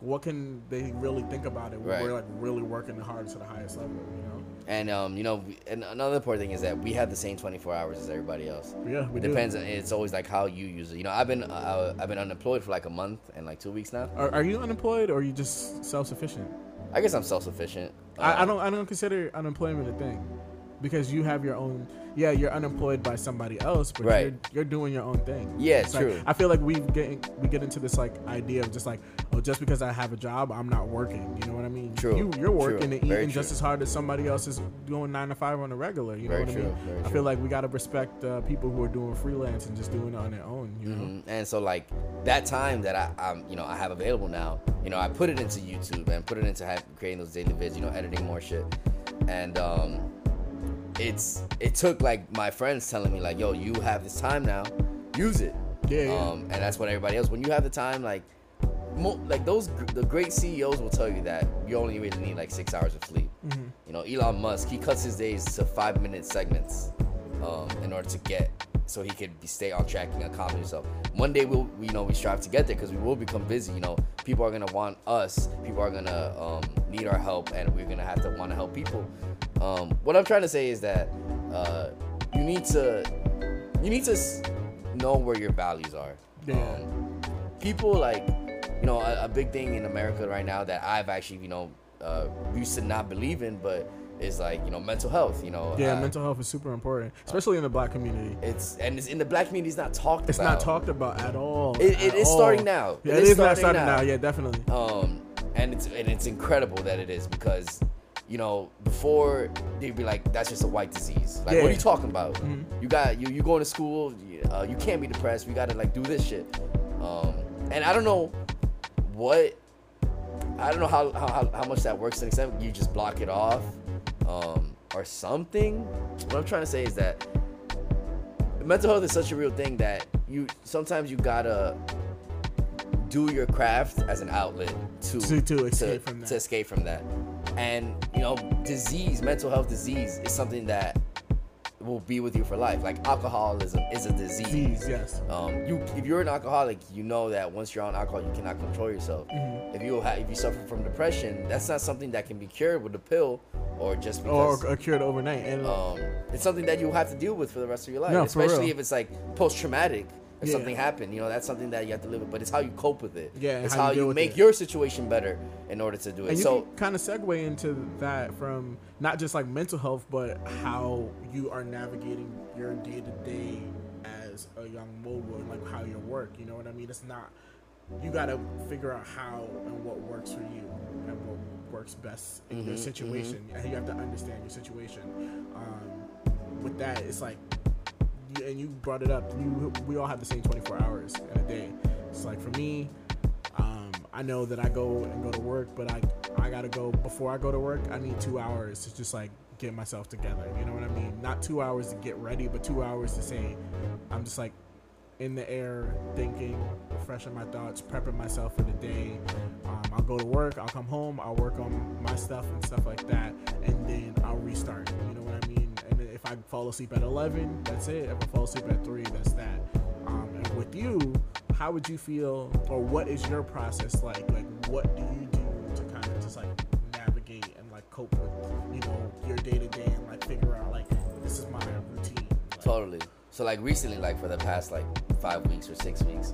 what can they really think about it Right. we're like really working hard to the highest level, you know? And um, you know, and another important thing is that we have the same 24 hours as everybody else. Yeah, we it do. depends. It's always like how you use it. You know, I've been uh, I've been unemployed for like a month and like two weeks now. Are, are you unemployed or are you just self sufficient? I guess I'm self-sufficient. I, I Um, don't I don't consider unemployment a thing because you have your own yeah you're unemployed by somebody else but Right. you're, you're doing your own thing. Yeah, It's like- true. I feel like we get we get into this like idea of just like oh just because I have a job I'm not working. You know what I mean? True, you you're working true, and eating just as hard as somebody else is doing nine to five on a regular you know Very what I mean? Very I true. feel like we gotta respect uh, people who are doing freelance and just doing it on their own you know? Mhm. And so like that time that I, I'm, you know, I have available now, you know, I put it into YouTube and put it into have, creating those daily vids, you know, editing more shit, and um, it's it took like my friends telling me like, yo, you have this time now, use it. Yeah, yeah. Um, and that's what everybody else. When you have the time, like, mo- like those gr- the great CEOs will tell you that you only really need like six hours of sleep. You know, Elon Musk he cuts his days to five minute segments um, in order to get so he could be, stay on track and accomplish himself. One day we'll you know we strive to get there because we will become busy. You know, people are gonna want us. People are gonna um, need our help, and we're gonna have to want to help people. Um, what I'm trying to say is that uh, you need to you need to know where your values are. Yeah. Um, people like you know a, a big thing in America right now that I've actually you know uh, used to not believe in, but is like you know mental health. You know, Yeah, uh, mental health is super important, especially in the black community. It's and it's in the black community. It's not talked It's about. not talked about at all. It- it at is all. starting now. Yeah, It it is is not starting starting now. now. Yeah, definitely. um and it's and it's incredible that it is because you know before they'd be like that's just a white disease like what are you talking about Mhm. you got you you going to school you, uh, you can't be depressed we gotta like do this shit um and i don't know what i don't know how how, how, how much that works to an extent you just block it off um or something what i'm trying to say is that mental health is such a real thing that you sometimes you gotta do your craft as an outlet to To- to escape from that. to escape from that. And you know, disease, mental health disease is something that will be with you for life. Like alcoholism is a disease. Disease, yes. Um, you if you're an alcoholic, you know that once you're on alcohol, you cannot control yourself. Mm-hmm. If you ha- if you suffer from depression, that's not something that can be cured with a pill or just because Or, cured overnight. And um, it's something that you have to deal with for the rest of your life. No, Especially if it's like post traumatic. If Yeah. something happened, you know, that's something that you have to live with. But it's how you cope with it. Yeah, it's how you how deal you make it. your situation better in order to do it. and you so kind of segue into that from not just like mental health, but how you are navigating your day to day as a young mogul like how your work. You know what I mean? It's not. You got to figure out how and what works for you and what works best in Mm-hmm, your situation. And you have to understand your situation. Um, with that, it's like and you brought it up. You, we all have the same 24 hours in a day. It's like for me, um, I know that I go and go to work, but I I gotta go before I go to work. I need two hours to just like get myself together. You know what I mean? Not two hours to get ready, but two hours to say I'm just like in the air, thinking, refreshing my thoughts, prepping myself for the day. Um, I'll go to work. I'll come home. I'll work on my stuff and stuff like that, and then I'll restart. You know what I mean? And if I fall asleep at 11, that's it. If I fall asleep at three, that's that. Um, and with you, how would you feel, or what is your process like? Like, what do you do to kind of just like navigate and like cope with, you know, your day to day and like figure out like this is my routine. Like, totally. So like recently, like for the past like five weeks or six weeks,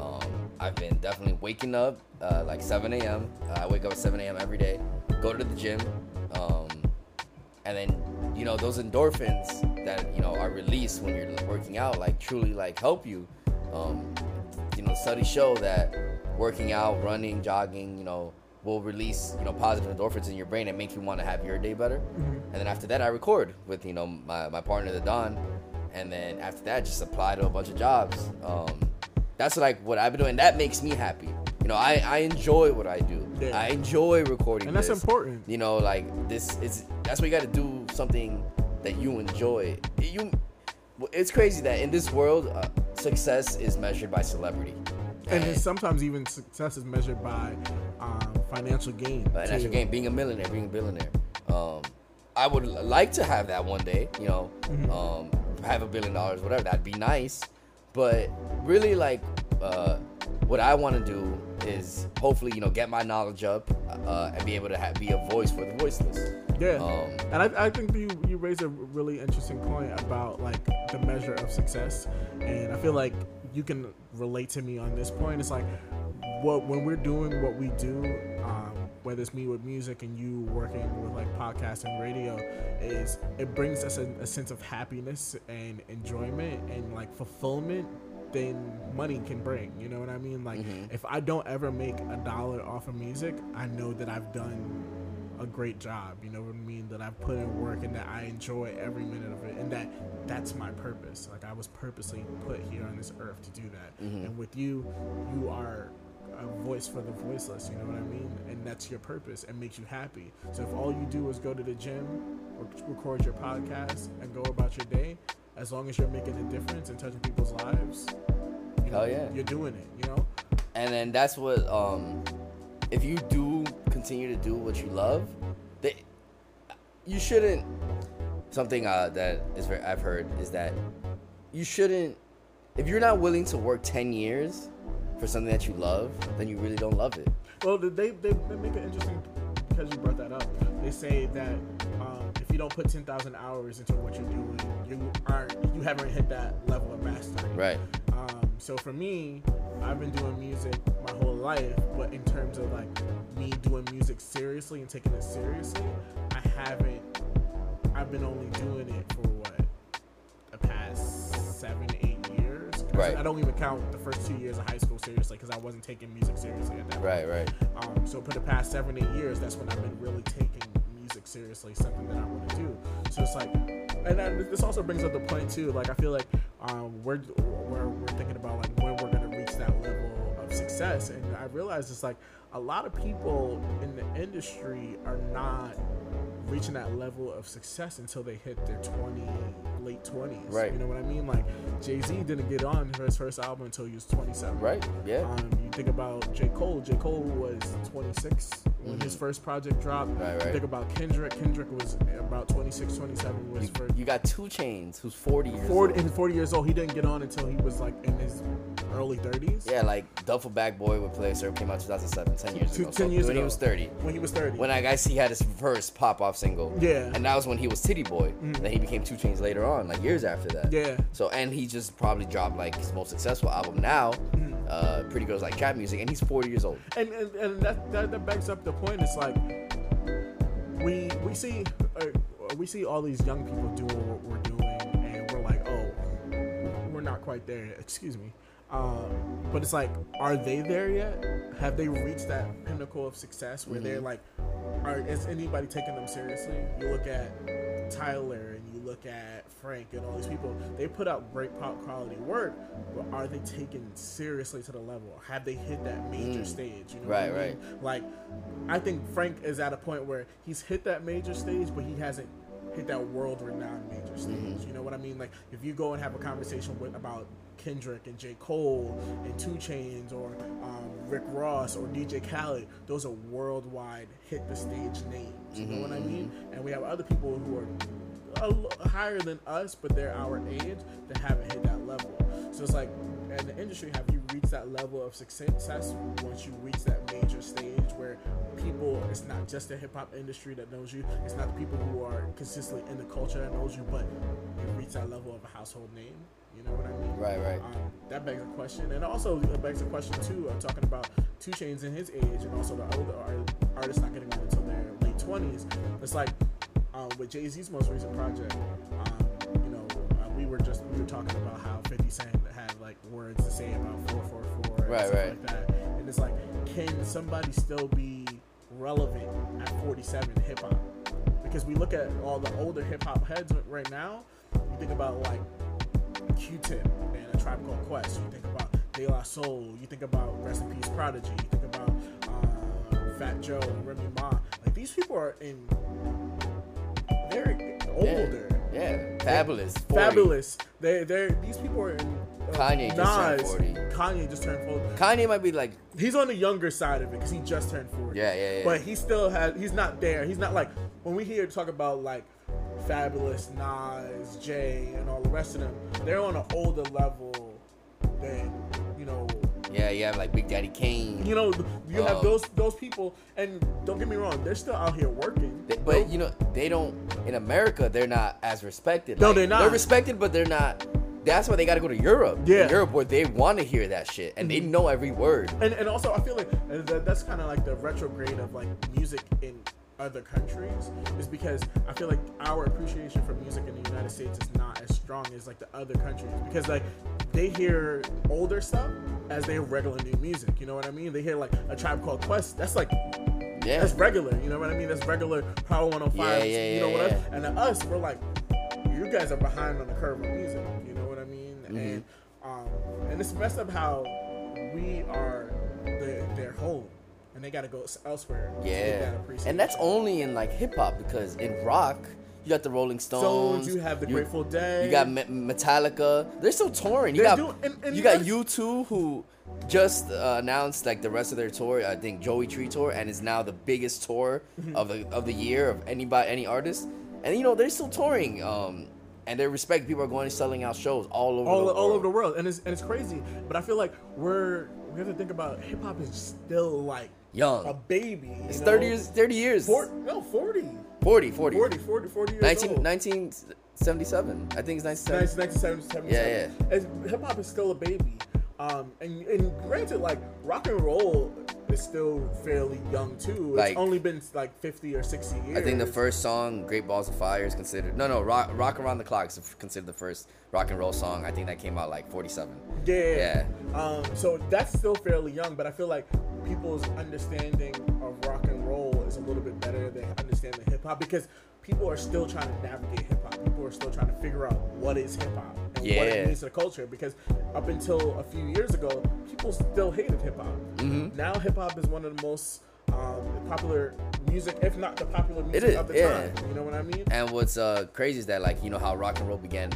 um, I've been definitely waking up uh, like 7 a.m. Uh, I wake up at 7 a.m. every day, go to the gym, um, and then you know those endorphins that you know are released when you're working out like truly like help you. Um, you know, studies show that working out, running, jogging, you know, will release you know positive endorphins in your brain and make you want to have your day better. And then after that, I record with you know my, my partner, the Don, and then after that, just apply to a bunch of jobs. Um, that's like what I've been doing. That makes me happy. You know, I, I enjoy what I do. Yeah. I enjoy recording. And that's this. important. You know, like this. is that's why you got to do something that you enjoy. You, it's crazy that in this world, uh, success is measured by celebrity. and then sometimes even success is measured by um, financial gain. financial too. gain, being a millionaire, being a billionaire. Um, I would like to have that one day, you know, Mm-hmm. um, have a billion dollars, whatever. That'd be nice. But really, like, uh, what I want to do is hopefully, you know, get my knowledge up uh, and be able to have, be a voice for the voiceless. Yeah, Um, and I, I think you you raised a really interesting point about like the measure of success, and I feel like you can relate to me on this point. It's like what when we're doing what we do, um, whether it's me with music and you working with like podcast and radio, is it brings us a, a sense of happiness and enjoyment and like fulfillment than money can bring. You know what I mean? Like mm-hmm. if I don't ever make a dollar off of music, I know that I've done a great job. You know what I mean? That I've put in work and that I enjoy every minute of it, and that that's my purpose. Like I was purposely put here on this earth to do that. Mm-hmm. And with you, you are a voice for the voiceless. You know what I mean? And that's your purpose and makes you happy. So if all you do is go to the gym, rec- record your podcast, and go about your day, as long as you're making a difference and touching people's lives, you know, Hell yeah. you're doing it. You know? and then that's what um, if you do continue to do what you love, they, you shouldn't. Something uh, that is very, I've heard is that you shouldn't. If you're not willing to work ten years for something that you love, then you really don't love it. Well, they, they, they make it interesting because you brought that up. They say that um, if you don't put 10,000 hours into what you're doing, you aren't, you haven't hit that level of mastery. Right. Um, so for me, I've been doing music my whole life, but in terms of like me doing music seriously and taking it seriously, I haven't. I've been only doing it for what the past seven, eight Right. I don't even count the first two years of high school seriously because I wasn't taking music seriously at that point. Right. Right. Um, so for the past seven, eight years, that's when I've been really taking music seriously, something that I want to do. So it's like, and then this also brings up the point too. Like I feel like um, we're, we're we're thinking about like when we're gonna reach that level of success, and I realize it's like a lot of people in the industry are not reaching that level of success until they hit their 20 late 20s Right. you know what i mean like jay-z didn't get on for his first album until he was 27 Right. Yeah. um, you think about J. Cole. J. Cole was 26 when his first project dropped. Mm-hmm. Right, right. think about Kendrick. Kendrick was about 26, 27 was you, for you got two chains who's 40 years 40, old. and 40 years old. He didn't get on until he was like in his early 30s. Yeah, like Duffel Bag Boy with Play Serve came out 2007, 10 years Two- ago. 10 so years when he was 30. When he was 30. When I guess he had his first pop off single. Yeah. And that was when he was Titty Boy. And then he became Two Chains later on, like years after that. Yeah. So and he just probably dropped like his most successful album now, Mm-hmm. Uh, Pretty Girls Like Trap Music, and he's 40 years old. and and, and that, that that begs up the point. It's like we we see uh, we see all these young people doing what we're doing, and we're like, oh, we're not quite there. Excuse me. Um, but it's like, are they there yet? Have they reached that pinnacle of success where they're mm-hmm. like, are is anybody taking them seriously? You look at Tyler and you look at Frank and all these people. They put out great pop quality work, but are they taken seriously to the level? Have they hit that major mm. stage? You know, what Right, I mean? right. Like, I think Frank is at a point where he's hit that major stage, but he hasn't hit that world-renowned major stage. Mm-hmm. You know what I mean? Like, if you go and have a conversation with about Kendrick and J. Cole and Two Chains or um, Rick Ross or DJ Khaled, those are worldwide hit the stage names. You know what I mean? And we have other people who are a l- higher than us, but they're our age that haven't hit that level. So it's like, in the industry, have you reached that level of success once you reach that major stage where people, it's not just the hip hop industry that knows you, it's not the people who are consistently in the culture that knows you, but you reach that level of a household name. You know what I mean? Right, right. Um, that begs a question, and also it begs a question too. I'm talking about Two Chains in his age, and also the older art- artists not getting on until their late 20s. It's like um, with Jay Z's most recent project. Um, you know, uh, we were just we were talking about how 50 Cent had like words to say about 444 and Right, stuff right. like that, and it's like, can somebody still be relevant at 47 hip hop? Because we look at all the older hip hop heads right now. You think about like Q-Tip and a Tribe Called Quest. You think about De La Soul. You think about Rest in Peace Prodigy. You think about uh, Fat Joe and Remy Ma. Like these people are in. They're older. Yeah. Fabulous. 40. Fabulous. They they these people are in. Uh, Kanye just turned 40. Kanye just turned 40. Kanye might be like, He's on the younger side of it because he just turned 40. Yeah, yeah, yeah. But he still has. He's not there. He's not like when we hear talk about like Fabulous, Nas, Jay, and all the rest of them. They're on an older level than you know. yeah, you have like Big Daddy Kane. You know, you have Um, those those people, and don't get me wrong, they're still out here working. They- but you know, they don't in America. They're not as respected. No, Like, they're not. They're respected, but they're not. That's why they got to go to Europe. Yeah. In Europe, where they want to hear that shit and they know every word. and and also I feel like uh, that's kind of like the retrograde of like music in other countries is because I feel like our appreciation for music in the United States is not as strong as like the other countries because like they hear older stuff as they regular new music. You know what I mean? They hear like a tribe called Quest. That's like Yeah. that's regular. You know what I mean? That's regular Power 105. Yeah, yeah, you know what? yeah. And to us, we're like, you guys are behind on the curve of music. You know what I mean? Mm-hmm. And um, and it's messed up how we are the, their home, and they got to go elsewhere. that Yeah, appreciation. and that's only in like hip hop because in rock, You got the Rolling Stones. Stones, you have the Grateful Dead. You got Me- Metallica. They're still touring. You They're got doing- and- and you got U2 who just uh, announced like the rest of their tour. I think Joey Tree tour, and is now the biggest tour Mm-hmm. of the of the year of anybody any artist. And you know they're still touring. Um, and they respect people are going and selling out shows all over all, the all world. over the world, and it's and it's crazy. But I feel like we're we have to think about hip hop is still like Young. a baby. It's know? 30 years. 30 years. Four, no, 40. 40, 40. 40, 40, 40 years 19, old. 1977. I think it's 1977. 1977. Yeah, Hip hop is still a baby. Um, and, and granted, like rock and roll is still fairly young too. It's Like- only been like 50 or 60 years. I think the first song, "Great Balls of Fire," is considered no, no. Rock, rock Around the Clock is considered the first rock and roll song. I think that came out like '47. Yeah. Yeah. Um, so that's still fairly young, but I feel like people's understanding of rock and roll is a little bit better than understanding hip hop because people are still trying to navigate hip hop. People are still trying to figure out what is hip hop and what it means to the culture. Because up until a few years ago, people still hated hip hop. Mm-hmm. Now hip hop is one of the most um, popular music, if not the popular music is, of the yeah. time. You know what I mean? And what's uh crazy is that like you know how rock and roll began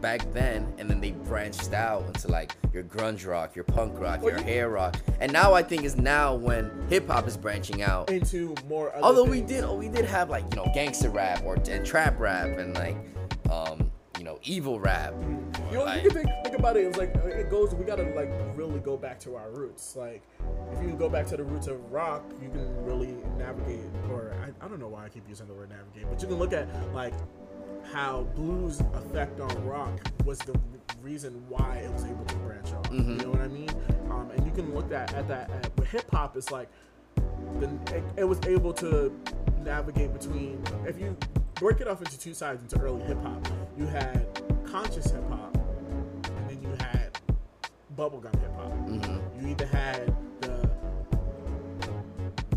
back then, and then they branched out into like your grunge rock, your punk rock, Well, your you- hair rock, and now I think is now when hip hop is branching out. Into more. Other Although we did, oh, we did have like you know gangster rap or and trap rap and like um you know evil rap. You know, Like- you can think, think about it. It's like uh, it goes. We gotta like really go back to our roots. Like, if you go back to the roots of rock, you can really navigate. Or I, I don't know why I keep using the word navigate, but you can look at like how blues effect on rock was the reason why it was able to branch off. You know what I mean? Um, and you can look at at that. At, with hip hop, it's like then it, it was able to navigate between if you break it off into two sides into early hip hop, you had conscious hip hop, and then you had bubblegum hip hop. Mm-hmm. You either had the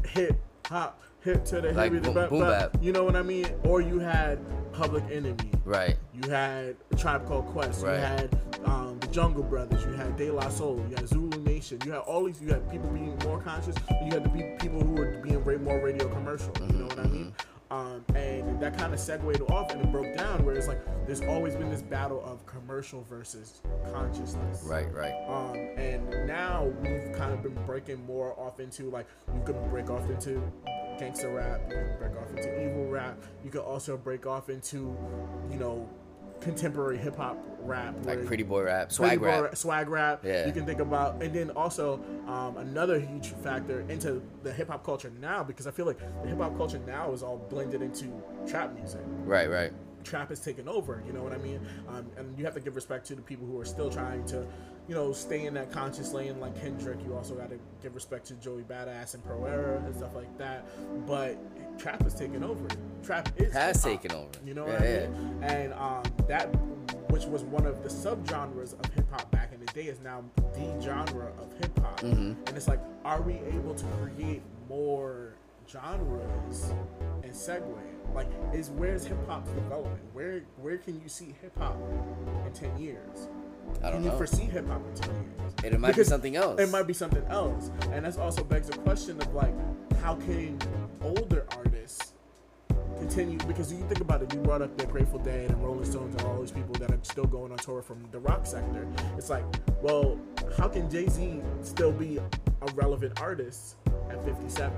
hip hop, hip to the Like heavy, boom- boom bap, you know what I mean? Or you had Public Enemy. Right. You had a Tribe Called Quest. Right. You had um, the Jungle Brothers. You had De La Soul. You had Zulu Nation. You had all these. You had people being more conscious. You had the pe- people who were being ra- more radio commercial. You know what I mean? Um, and that kind of segued off and it broke down where it's like there's always been this battle of commercial versus consciousness. Right. Right. Um, and now we've kind of been breaking more off into like you could break off into gangster rap, you can break off into evil rap, you could also break off into, you know, contemporary hip hop rap, Like pretty boy rap, swag boy rap. swag rap. Yeah. You can think about, and then also um, another huge factor into the hip hop culture now because I feel like the hip hop culture now is all blended into trap music Right. Right. Trap has taken over. You know what I mean? Um, and you have to give respect to the people who are still trying to, you know, stay in that conscious lane, like Kendrick. You also got to give respect to Joey Badass and Pro Era and stuff like that. But trap has taken over. Trap is Has hip-hop, taken over. You know Yeah, what I yeah. mean? And um, that, which was one of the subgenres of hip hop back in the day, is now the genre of hip hop. Mm-hmm. And it's like, are we able to create more genres and segue? Like, is where's hip hop's development? Where where can you see hip hop in ten years? I don't know. Can you foresee hip hop in ten years? It might be something else. It might be something else, and that's also begs the question of like, how can older artists continue? Because you think about it, you brought up the Grateful Dead and Rolling Stones and all these people that are still going on tour from the rock sector. It's like, well, how can Jay Z still be a relevant artist at 57,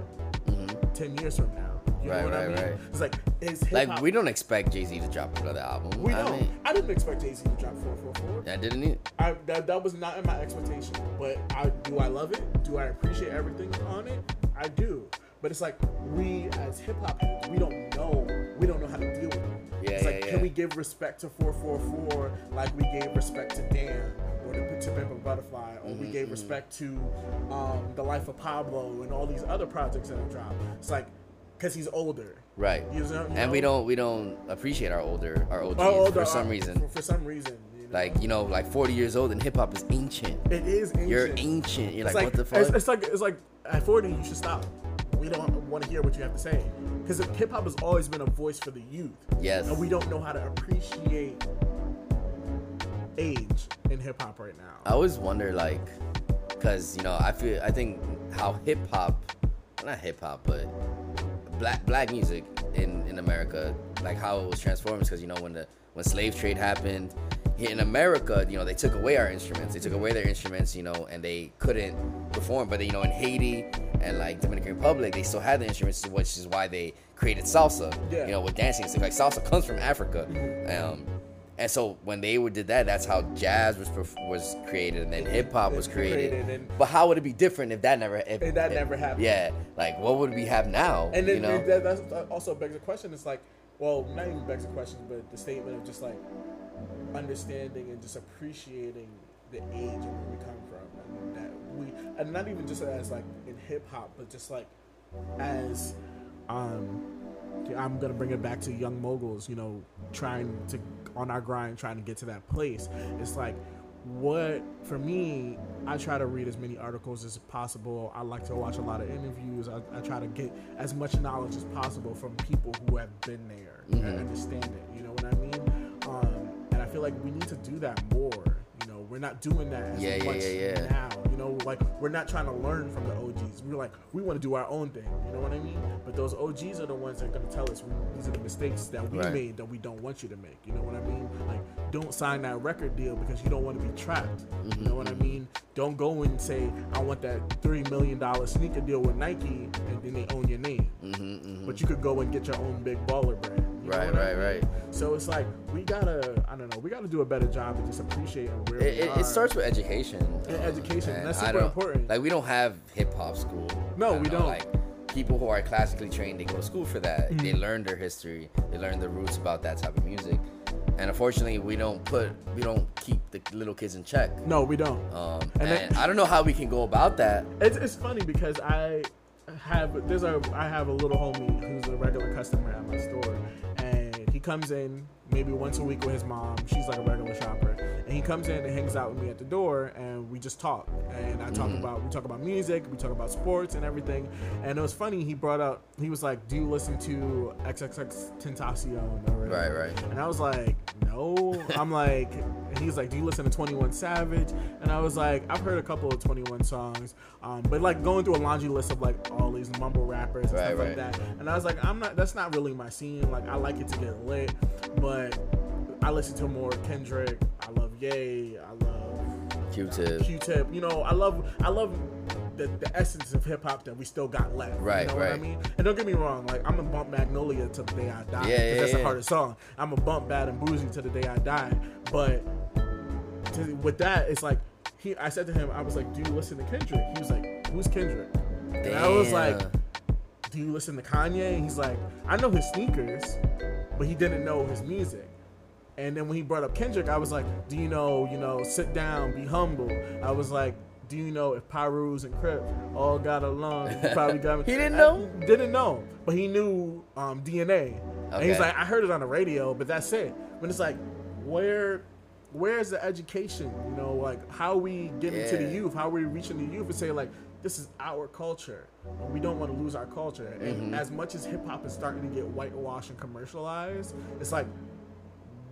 10 years from now? You Mm-hmm. Right, know what I mean? right. It's like, is Like we don't expect Jay Z to drop another album. We I don't. mean, I didn't expect Jay Z to drop 444. I didn't. e- I that, that was not in my expectation. But I do I love it? Do I appreciate everything on it? I do. But it's like we as hip hop we don't know we don't know how to deal with it. Yeah, it's like yeah, can we give respect to 444 like we gave respect to Dan or to, to Pimp Butterfly or Mm-hmm, we gave respect to um, The Life of Pablo and all these other projects that have dropped. It's like because he's older. Right. You know- you and we don't we don't appreciate our older our OGs Or older, for some uh, reason. For, for some reason. You know? Like you know, like 40 years old and hip hop is ancient. it is ancient. You're ancient. You're It's like, what the fuck? It's, it's like it's like at 40 you should stop. We don't want to hear what you have to say because hip hop has always been a voice for the youth. Yes. and we don't know how to appreciate age in hip hop right now. I always wonder, like, cause you know, I feel I think how hip hop, not hip hop, but black black music in in America like how it was transformed because you know when the when slave trade happened in America, you know they took away our instruments. They took away their instruments, you know, and they couldn't perform. But you know in Haiti and like Dominican Republic, they still had the instruments, which is why they created salsa. Yeah. You know with dancing, and stuff. like salsa comes from Africa. Um, and so when they did that, that's how jazz was was created, and then hip hop was created. created, and- but how would it be different if that never if, If that if- never happened. Yeah, like what would we have now? And then you know, that, that also begs the question. It's like, well, not even begs the question, but the statement of just like understanding and just appreciating the age and where we come from, and that we, and not even just as like in hip hop, but just like as, um, I'm gonna bring it back to young moguls. You know, trying to on our grind, trying to get to that place. It's like what for me i try to read as many articles as possible i like to watch a lot of interviews i, I try to get as much knowledge as possible from people who have been there and understand it you know what i feel like we need to do that more you know? We're not doing that as Yeah, much yeah, yeah. now you know? Like we're not trying to learn from the og's we're like we want to do our own thing you know what i mean? But those og's are the ones that are going to tell us these are the mistakes that we Right. made that we don't want you to make you know what i mean? Like don't sign that record deal because you don't want to be trapped you know what i mm-hmm. mean? Don't go and say i want that three million dollar sneaker deal with nike and then they own your name. Mm-hmm, mm-hmm. But you could go and get your own big baller brand you know Right, I right, mean? right. so it's like we gotta i don't know we gotta do a better job of just appreciating where it, it, it starts with education. And education, And that's super don't- important. Like we don't have hip hop school. No, I we know, don't. Like people who are classically trained, they go to school for that. They Mm-hmm. learn their history. They learn the roots about that type of music. And unfortunately, we don't put we don't keep the little kids in check. no we don't Um, And and then- I don't know how we can go about that. It's, it's funny because I have there's a I have a little homie who's a regular customer at my store, comes in maybe once a week with his mom. She's like a regular shopper, and he comes in and hangs out with me at the door, and we just talk. And I talk about we talk about music, we talk about sports and everything. And it was funny. He brought up he was like, "Do you listen to XXX Tentacion?" Or? Right, right. And I was like, no. I'm like, and he's like, do you listen to 21 Savage? And I was like, I've heard a couple of 21 songs, um, but like going through a laundry list of like all these mumble rappers and Right, stuff like right. that. And I was like, I'm not. That's not really my scene. Like I like it to get lit, but I listen to more Kendrick. I love Ye. I love Q-tip. Q-Tip. You know, I love I love the, the essence of hip hop that we still got left. Right, you know what I right. mean? And don't get me wrong, like I'm gonna bump Magnolia till the day I die. Yeah, yeah, that's the hardest song. I'm gonna bump Bad and Bougie till the day I die. But to, with that, it's like he. I said to him, I was like, "Do you listen to Kendrick?" He was like, "Who's Kendrick?" And I was like. Do you listen to Kanye? And he's like, I know his sneakers, but he didn't know his music. And then when he brought up Kendrick, I was like, do you know, you know, sit down, be humble. I was like, do you know if Pyrus and Crip all got along? He probably got. He didn't I know? didn't know, but he knew um, DNA. And he's like, I heard it on the radio, but that's it. But it's like, where, where's the education? You know, like how we getting to the youth? How we reaching the youth and say like, this is our culture. And we don't want to lose our culture. And Mm-hmm. as much as hip hop is starting to get whitewashed and commercialized, it's like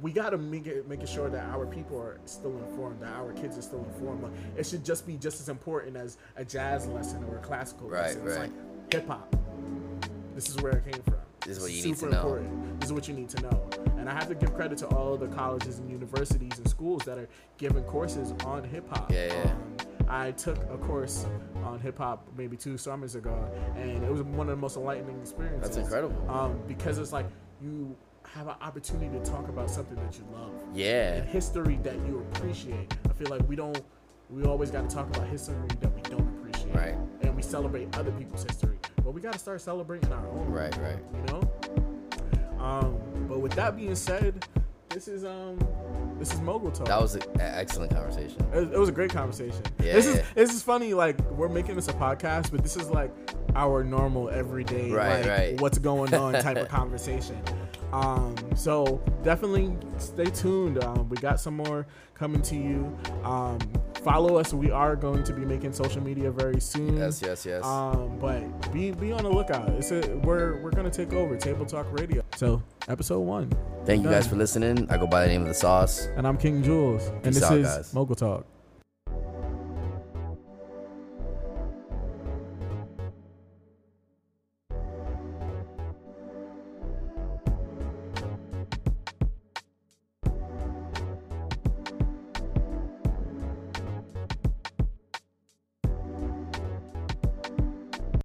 we got to make it making sure that our people are still informed, that our kids are still informed. Like, it should just be just as important as a jazz lesson or a classical Right, lesson. It's like hip hop. This is where it came from. This is what you It's need to super know. important. This is what you need to know. And I have to give credit to all the colleges and universities and schools that are giving courses on hip hop. Yeah, yeah. Um, I took a course on hip hop maybe two summers ago, and it was one of the most enlightening experiences. That's incredible. Um, because it's like you have an opportunity to talk about something that you love Yeah. and history that you appreciate. I feel like we don't. We always got to talk about history that we don't appreciate, Right. And we celebrate other people's history, but we got to start celebrating our own. Right, right. You know. Um, but with that being said, this is um, this is mogul talk. That was an excellent conversation. It, it was a great conversation. Yeah, this is this is funny. Like we're making this a podcast, but this is like our normal everyday, Right, like right. what's going on type of conversation. Um, so definitely stay tuned. Um, we got some more coming to you. Um, follow us. We are going to be making social media very soon. Yes, yes, yes. Um, but be be on the lookout. It's a, we're we're gonna take over Table Talk Radio. So episode one. Thank you guys for listening. I go by the name of the sauce. And I'm King Jules, and this out, is guys. Mogul Talk.